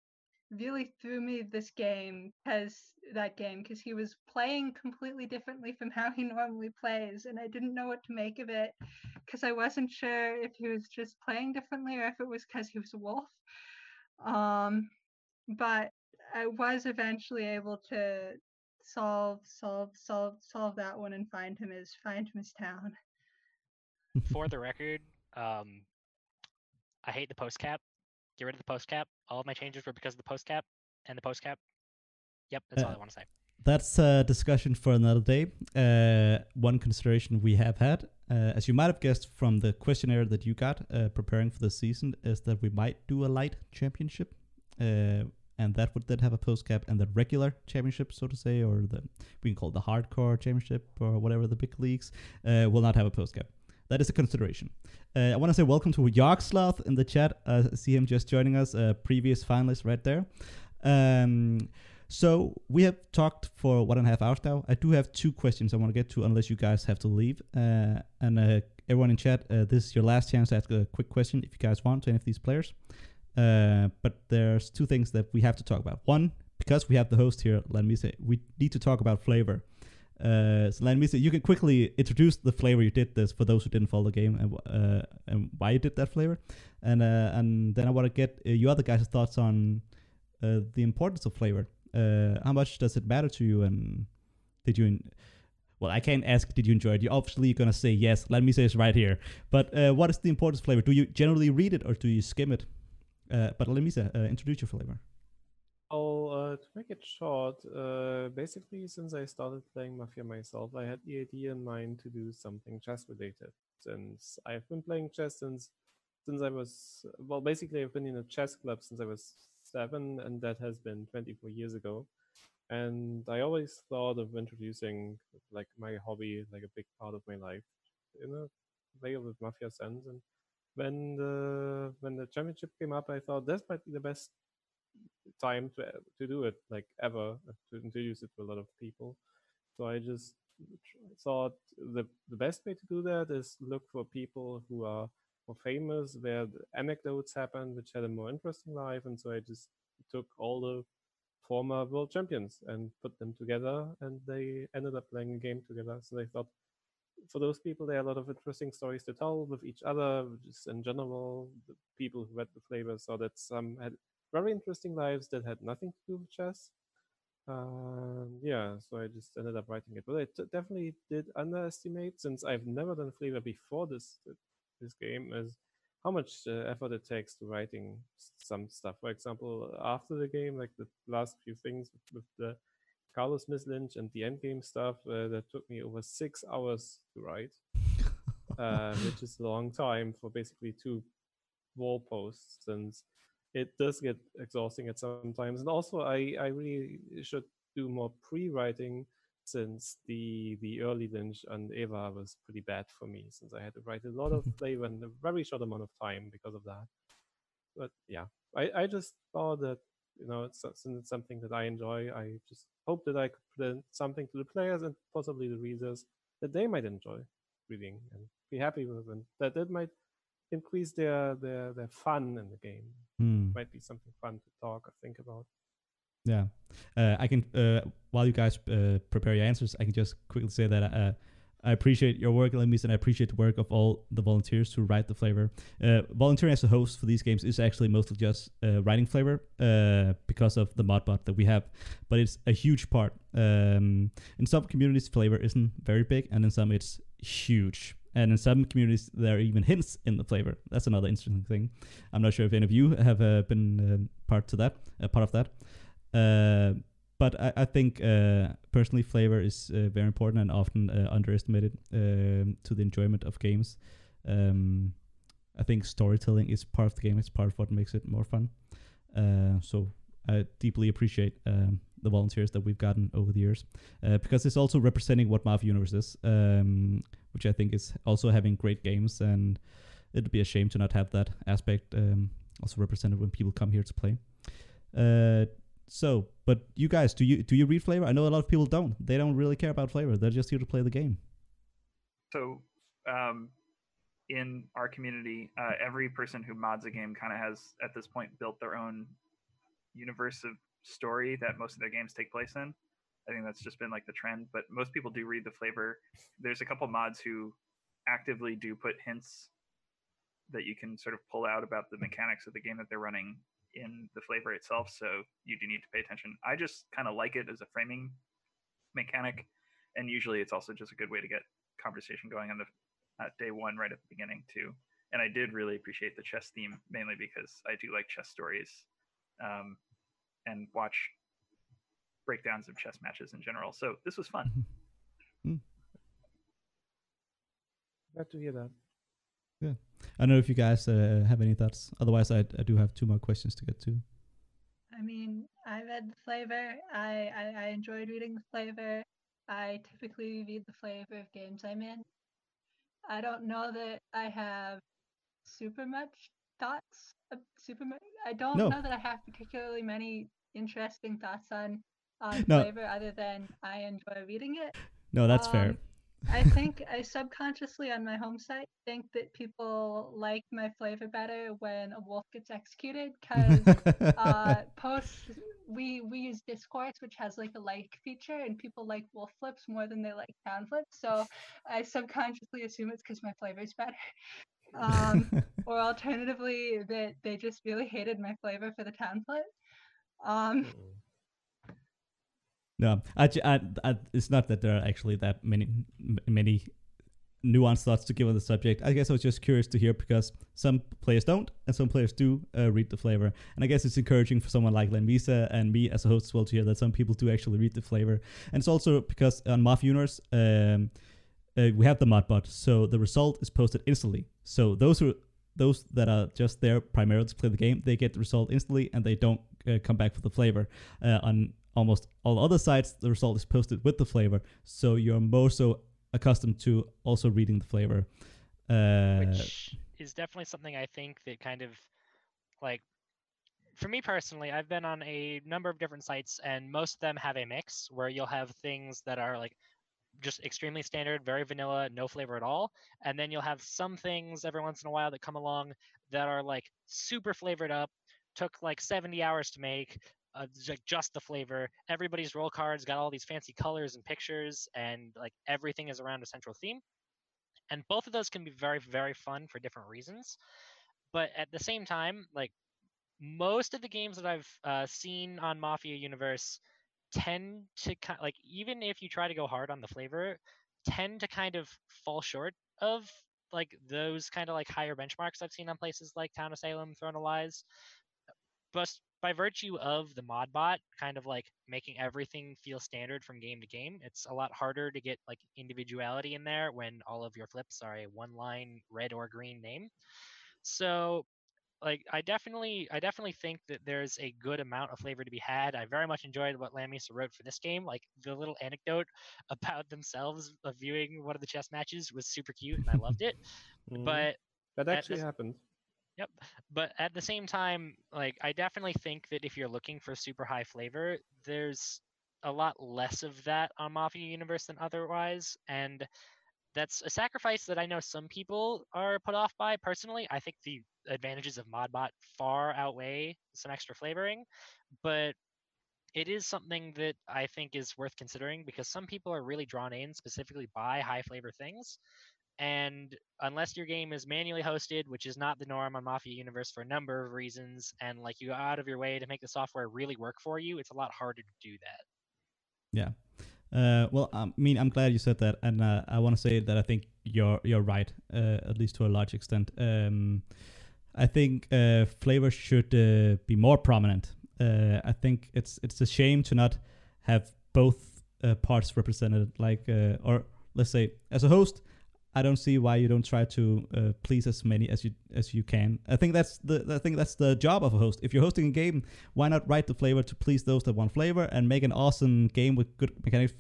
really threw me this game because that game because he was playing completely differently from how he normally plays and i didn't know what to make of it because i wasn't sure if he was just playing differently or if it was because he was a wolf um but i was eventually able to solve solve solve solve that one and find him as find him as town For the (laughs) record, um, I hate the post cap. Get rid of the post cap. All of my changes were because of the post cap and the post cap. Yep, that's all Uh, I want to say. That's a discussion for another day. Uh, one consideration we have had, uh, as you might have guessed from the questionnaire that you got uh, preparing for the season, is that we might do a light championship. Uh, and that would then have a post cap and the regular championship, so to say, or the we can call it the hardcore championship or whatever the big leagues, uh, will not have a post cap. That is a consideration. Uh, I want to say welcome to Yarksloth in the chat. Uh, I see him just joining us, a previous finalist right there. Um, so we have talked for one and a half hours now. I do have two questions I want to get to, unless you guys have to leave. Uh, and uh, everyone in chat, uh, this is your last chance to ask a quick question if you guys want to any of these players. Uh, but there's two things that we have to talk about. One, because we have the host here, let me say, we need to talk about flavor. Uh, so let me say, you can quickly introduce the flavor you did this for those who didn't follow the game and uh, and why you did that flavor, and uh, and then I want to get uh, your other guys' thoughts on uh, the importance of flavor. How much does it matter to you, and did you? En- well, I can't ask. Did you enjoy it? You're obviously gonna say yes. Let me say it's right here. But what is the importance of flavor? Do you generally read it or do you skim it? Uh, but let me say, uh, introduce your flavor. I'll uh, to make it short. Uh, basically, since I started playing Mafia myself, I had the idea in mind to do something chess related. Since I've been playing chess since since I was well, basically I've been in a chess club since I was seven, and that has been 24 years ago. And I always thought of introducing like my hobby, like a big part of my life, in a way with Mafia sense. And when the when the championship came up, I thought this might be the best time to to do it like ever to introduce it to a lot of people. So i just thought the the best way to do that is look for people who are more famous where the anecdotes happen which had a more interesting life. And so i just took all the former world champions and put them together and they ended up playing a game together. So they thought for those people there are a lot of interesting stories to tell with each other just in general the people who read the flavor saw that some had very interesting lives that had nothing to do with chess. Um, yeah, so I just ended up writing it, but I t- definitely did underestimate since I've never done flavor before this this game is how much uh, effort it takes to writing some stuff. For example, after the game, like the last few things with, with the Carlos mislynch and the endgame stuff, uh, that took me over six hours to write, (laughs) uh, which is a long time for basically two wall posts and it does get exhausting at some times and also i i really should do more pre-writing since the the early lynch and eva was pretty bad for me since i had to write a lot of (laughs) flavor in a very short amount of time because of that. But yeah i i just thought that you know it's, it's something that i enjoy i just hope that i could present something to the players and possibly the readers that they might enjoy reading and be happy with and that that might increase their their their fun in the game Hmm. might be something fun to talk or think about. Yeah, uh, I can. Uh, while you guys uh, prepare your answers, I can just quickly say that uh, I appreciate your work, Lemis, and I appreciate the work of all the volunteers who write the flavor. Uh, volunteering as a host for these games is actually mostly just uh, writing flavor uh, because of the modbot that we have, but it's a huge part. Um, in some communities, flavor isn't very big, and in some, it's huge. And in some communities, there are even hints in the flavor. That's another interesting thing. I'm not sure if any of you have uh, been um, part to that, uh, part of that. But I, I think uh, personally, flavor is uh, very important and often uh, underestimated um, to the enjoyment of games. Um, I think storytelling is part of the game. It's part of what makes it more fun. Uh, so I deeply appreciate um, the volunteers that we've gotten over the years uh, because it's also representing what Mafia Universe is, um, which I think is also having great games. And it'd be a shame to not have that aspect um, also represented when people come here to play. Uh, so, but you guys, do you do you read flavor? I know a lot of people don't. They don't really care about flavor. They're just here to play the game. So, um, in our community, uh, every person who mods a game kind of has, at this point, built their own universe of story that most of their games take place in. I think that's just been like the trend, but most people do read the flavor. There's a couple mods who actively do put hints that you can sort of pull out about the mechanics of the game that they're running in the flavor itself. So you do need to pay attention. I just kind of like it as a framing mechanic, and usually it's also just a good way to get conversation going on the uh, day one right at the beginning too. And I did really appreciate the chess theme mainly because I do like chess stories, um, and watch breakdowns of chess matches in general. So this was fun. Glad to hear that. I don't know if you guys uh, have any thoughts. Otherwise, I, I do have two more questions to get to. I mean, I read the flavor. I, I, I enjoyed reading the flavor. I typically read the flavor of games I'm in. I don't know that I have super much thoughts. Of super much. I don't No. know that I have particularly many interesting thoughts on on No. flavor other than I enjoy reading it. No, that's fair. I think I subconsciously on my home site think that people like my flavor better when a wolf gets executed because uh, (laughs) posts we we use discourse which has like a like feature and people like wolf flips more than they like town flips so i subconsciously assume it's because my flavor is better. Um, or alternatively that they just really hated my flavor for the town flip. Um, no, I, I, I, it's not that there are actually that many many nuanced thoughts to give on the subject. I guess I was just curious to hear because some players don't and some players do uh, read the flavor. And I guess it's encouraging for someone like Len Visa and me as a host as well to hear that some people do actually read the flavor. And it's also because on Mafia Universe, um, uh, we have the modbot, so the result is posted instantly. So those who those that are just there primarily to play the game, they get the result instantly and they don't uh, come back for the flavor. Uh, on almost all other sites, the result is posted with the flavor, so you're more so accustomed to also reading the flavor. Uh, which is definitely something I think that kind of like for me personally, I've been on a number of different sites and most of them have a mix where you'll have things that are like just extremely standard, very vanilla, no flavor at all. And then you'll have some things every once in a while that come along that are like super flavored up, took like 70 hours to make, ju- just the flavor. Everybody's role cards got all these fancy colors and pictures, and like everything is around a central theme. And both of those can be very, very fun for different reasons. But at the same time, like most of the games that I've uh, seen on Mafia Universe tend to kind like even if you try to go hard on the flavor, tend to kind of fall short of like those kind of like higher benchmarks I've seen on places like Town of Salem, Throne of Lies. But by virtue of the mod bot kind of like making everything feel standard from game to game, it's a lot harder to get like individuality in there when all of your flips are a one line red or green name. So like I definitely I definitely think that there's a good amount of flavor to be had. I very much enjoyed what Lamisa wrote for this game. Like the little anecdote (laughs) about themselves of viewing one of the chess matches was super cute and I loved it. (laughs) Mhm. But that actually this- happened. But at the same time, like I definitely think that if you're looking for super high flavor, there's a lot less of that on Mafia Universe than otherwise, and that's a sacrifice that I know some people are put off by. Personally, I think the advantages of Modbot far outweigh some extra flavoring, but it is something that I think is worth considering because some people are really drawn in specifically by high flavor things. And unless your game is manually hosted, which is not the norm on Mafia Universe for a number of reasons, and like you go out of your way to make the software really work for you, it's a lot harder to do that. Yeah. Uh, well, I mean, I'm glad you said that, and uh, I want to say that I think you're you're right, uh, at least to a large extent. Um, I think uh, flavor should uh, be more prominent. Uh, I think it's it's a shame to not have both parts represented. Like, or let's say, as a host, I don't see why you don't try to uh, please as many as you as you can. I think that's the I think that's the job of a host. If you're hosting a game, why not write the flavor to please those that want flavor and make an awesome game with good mechanics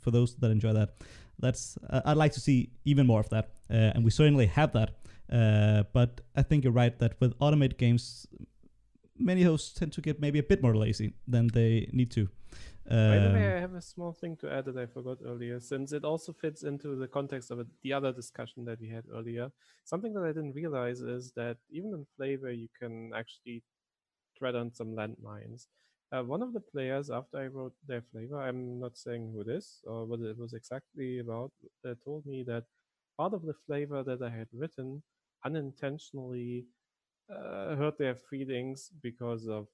for those that enjoy that. That's uh, I'd like to see even more of that, uh, and we certainly have that. Uh, but I think you're right that with automated games, many hosts tend to get maybe a bit more lazy than they need to. By the Um, way, I have a small thing to add that I forgot earlier, since it also fits into the context of the other discussion that we had earlier. Something that I didn't realize is that even in Flavor, you can actually tread on some landmines. Uh, one of the players, after I wrote their flavor, I'm not saying who it is or what it was exactly about, uh, told me that part of the flavor that I had written unintentionally uh, hurt their feelings because of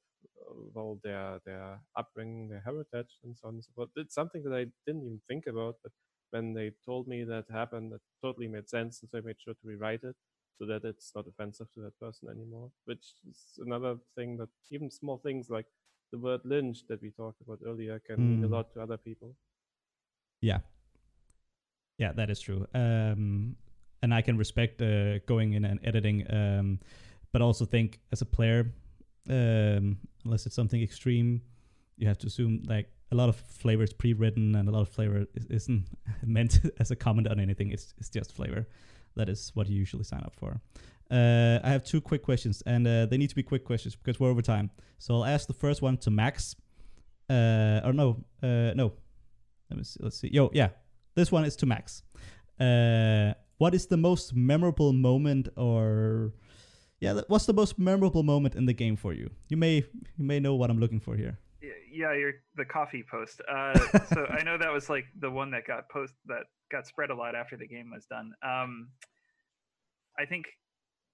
well their their upbringing, their heritage, and so on and so forth. It's something that I didn't even think about, but when they told me that happened, it totally made sense, and so I made sure to rewrite it so that it's not offensive to that person anymore. Which is another thing that even small things like the word lynch that we talked about earlier can mean a Mm. lot to other people. Yeah. Yeah, that is true. Um, and I can respect uh, going in and editing, um, but also think as a player, um, unless it's something extreme, you have to assume like a lot of flavor is pre-written and a lot of flavor is, isn't (laughs) meant (laughs) as a comment on anything. It's it's just flavor. That is what you usually sign up for. Uh, I have two quick questions, and uh, they need to be quick questions because we're over time. So I'll ask the first one to Max. Uh, or no, uh, no. Let me see. Let's see. Yo, yeah, this one is to Max. Uh, what is the most memorable moment, or yeah, what's the most memorable moment in the game for you? You may you may know what I'm looking for here. Yeah, you're the coffee post. Uh, (laughs) so I know that was like the one that got post that got spread a lot after the game was done. Um, I think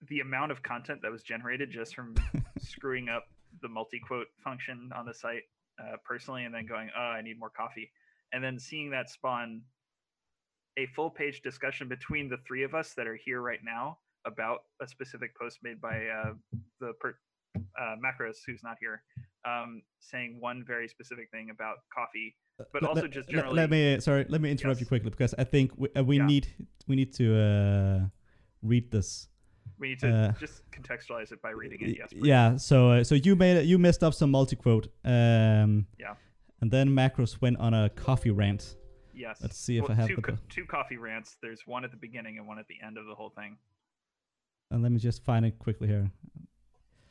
the amount of content that was generated just from (laughs) screwing up the multi quote function on the site uh, personally, and then going, "Oh, I need more coffee," and then seeing that spawn a full page discussion between the three of us that are here right now about a specific post made by uh, the per- uh, Macros, who's not here, um, saying one very specific thing about coffee, but Let- also let- just let- generally. Let, me sorry. Let me interrupt you quickly because I think we, uh, we Yeah. need we need to uh, read this. we need to uh, just contextualize it by reading it. Yes. please. yeah. So uh, so you made it- you messed up some multi quote. Um, Yeah. And then Macros went on a coffee rant. Yes. Let's see if Well, I have two, the co- two coffee rants. There's one at the beginning and one at the end of the whole thing. And let me just find it quickly here.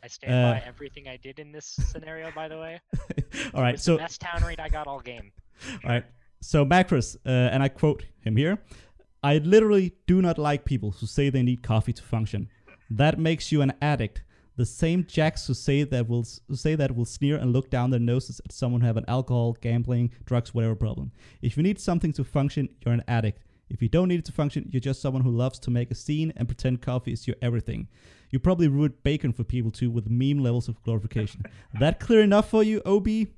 I stand by Uh, everything I did in this scenario, by the way. (laughs) all right. So best town read I got all game. (laughs) All right. So Macros, uh, and I quote him here: "I literally do not like people who say they need coffee to function. That makes you an addict. The same jacks who say that will who say that will sneer and look down their noses at someone who have an alcohol, gambling, drugs, whatever problem. If you need something to function, you're an addict. If you don't need it to function, you're just someone who loves to make a scene and pretend coffee is your everything. You probably ruined bacon for people too with meme levels of glorification. (laughs) that clear enough for you, Ob? (laughs)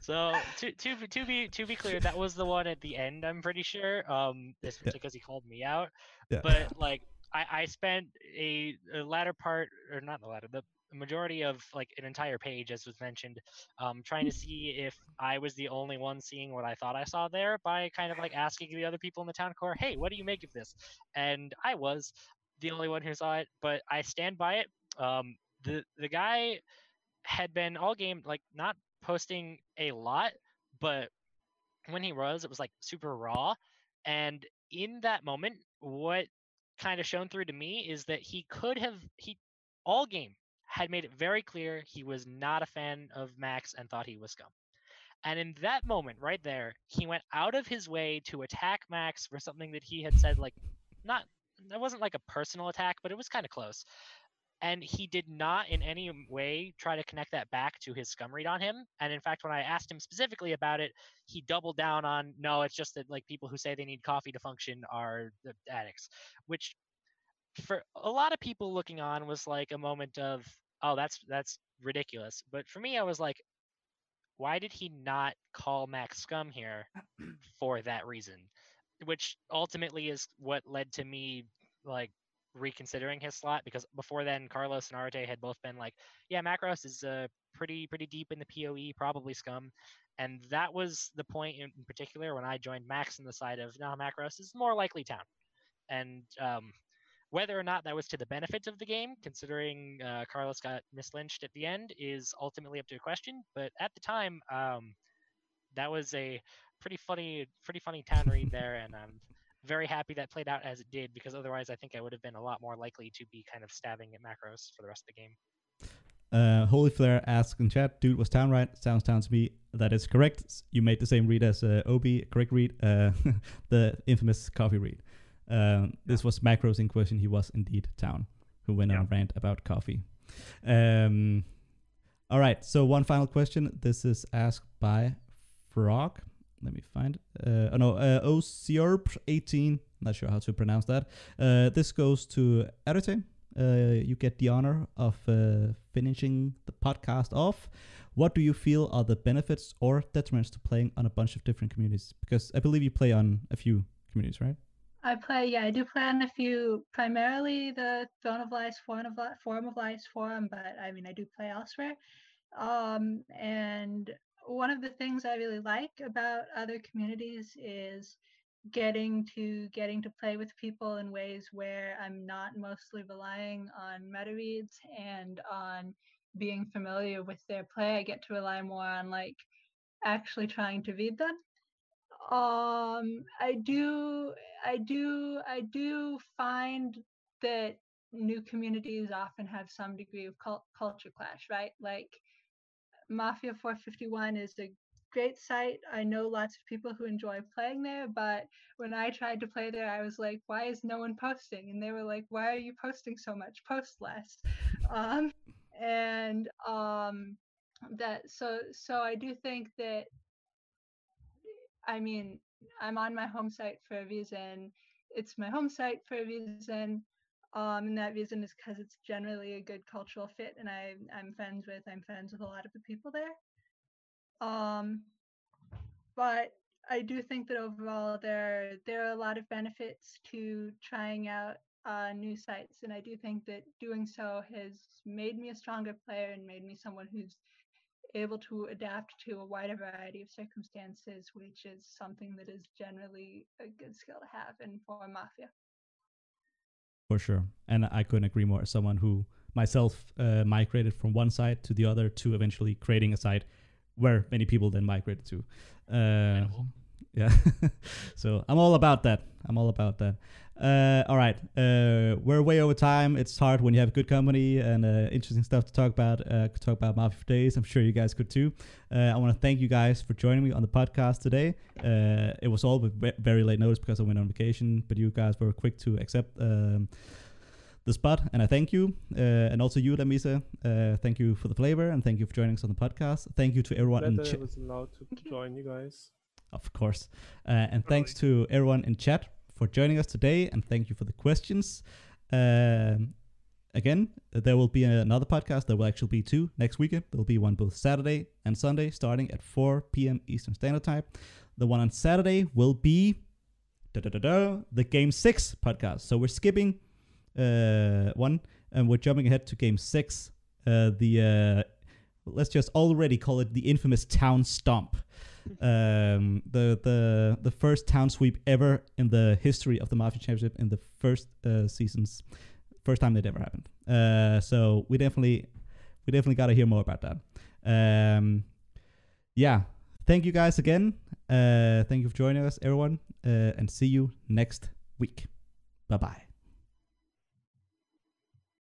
So to to be- to be to be clear, that was the one at the end. I'm pretty sure. Um, especially because he called me out. Yeah. But like, I I spent a, a latter part, or not the latter, the majority of like an entire page, as was mentioned, um, trying to see if I was the only one seeing what I thought I saw there by kind of like asking the other people in the town core, hey, what do you make of this? And I was the only one who saw it, but I stand by it. Um, the the guy had been all game like not posting a lot, but when he was, it was like super raw. And in that moment, what kind of shown through to me is that he could have he all game had made it very clear he was not a fan of Max and thought he was scum. And in that moment right there, he went out of his way to attack Max for something that he had said like not that wasn't like a personal attack, but it was kind of close and he did not in any way try to connect that back to his scum read on him and in fact when i asked him specifically about it he doubled down on no it's just that like people who say they need coffee to function are the addicts which for a lot of people looking on was like a moment of oh that's that's ridiculous but for me i was like why did he not call max scum here (clears throat) for that reason which ultimately is what led to me like reconsidering his slot because before then Carlos and Arete had both been like, yeah, Macros is uh, pretty pretty deep in the POE, probably scum. And that was the point in particular when I joined Max on the side of no, Macros is more likely town. And um, whether or not that was to the benefit of the game, considering uh, Carlos got mislynched at the end, is ultimately up to a question. But at the time, um, that was a pretty funny, pretty funny town read (laughs) there, and I'm very happy that played out as it did because otherwise I think I would have been a lot more likely to be kind of stabbing at macros for the rest of the game. Uh, Holy Flare asks in chat, dude, was town right? Sounds town to me. That is correct. You made the same read as uh, Obi, correct read, uh, (laughs) the infamous coffee read. Um, this was Macros in question. He was indeed town, who went on a rant about coffee. Um, all right. So one final question. This is asked by Frog. Let me find. Uh, oh no, uh, Osiorp18. Not sure how to pronounce that. Uh, this goes to Arete. Uh, you get the honor of uh, finishing the podcast off. What do you feel are the benefits or detriments to playing on a bunch of different communities? Because I believe you play on a few communities, right? I play, yeah, I do play on a few, primarily the Throne of Lies, Forum of Lies, Forum of Lies forum, but I mean, I do play elsewhere. Um, and one of the things I really like about other communities is getting to getting to play with people in ways where I'm not mostly relying on meta reads and on being familiar with their play. I get to rely more on like actually trying to read them um i do i do i do find that new communities often have some degree of cult- culture clash right? Like mafia 451 is a great site. I know lots of people who enjoy playing there but when i tried to play there i was like why is no one posting? And they were like why are you posting so much? Post less. (laughs) Um and um that so so i do think that I mean, I'm on my home site for a reason. It's my home site for a reason. Um, and that reason is because it's generally a good cultural fit, and I I'm friends with I'm friends with a lot of the people there. Um, but I do think that overall there there are a lot of benefits to trying out uh, new sites, and I do think that doing so has made me a stronger player and made me someone who's able to adapt to a wider variety of circumstances, which is something that is generally a good skill to have in for mafia. For sure. And I couldn't agree more as someone who myself uh, migrated from one site to the other to eventually creating a site where many people then migrated to. Uh, yeah. (laughs) so I'm all about that. I'm all about that. Uh, all right. Uh, we're way over time. It's hard when you have good company and uh, interesting stuff to talk about. Uh, could talk about Mafia for days. I'm sure you guys could too. Uh, I want to thank you guys for joining me on the podcast today. Uh, it was all with very late notice because I went on vacation, but you guys were quick to accept um, the spot, and I thank you. Uh, and also you, Lamisa. Uh, thank you for the flavor, and thank you for joining us on the podcast. Thank you to everyone in Glad. I was allowed to join you guys. Of course. Uh, and thanks to everyone in chat for joining us today. And thank you for the questions. Um, again, there will be another podcast. There will actually be two next weekend. There will be one both Saturday and Sunday, starting at 4 p.m. Eastern Standard Time. The one on Saturday will be the Game 6 podcast. So we're skipping uh, one and we're jumping ahead to Game 6. Uh, the uh, let's just already call it the infamous Town Stomp um, the the the first town sweep ever in the history of the Mafia Championship in the first uh, seasons, first time that ever happened. Uh, so we definitely we definitely got to hear more about that. Um, yeah, thank you guys again. Uh, thank you for joining us, everyone, uh, and see you next week. Bye bye.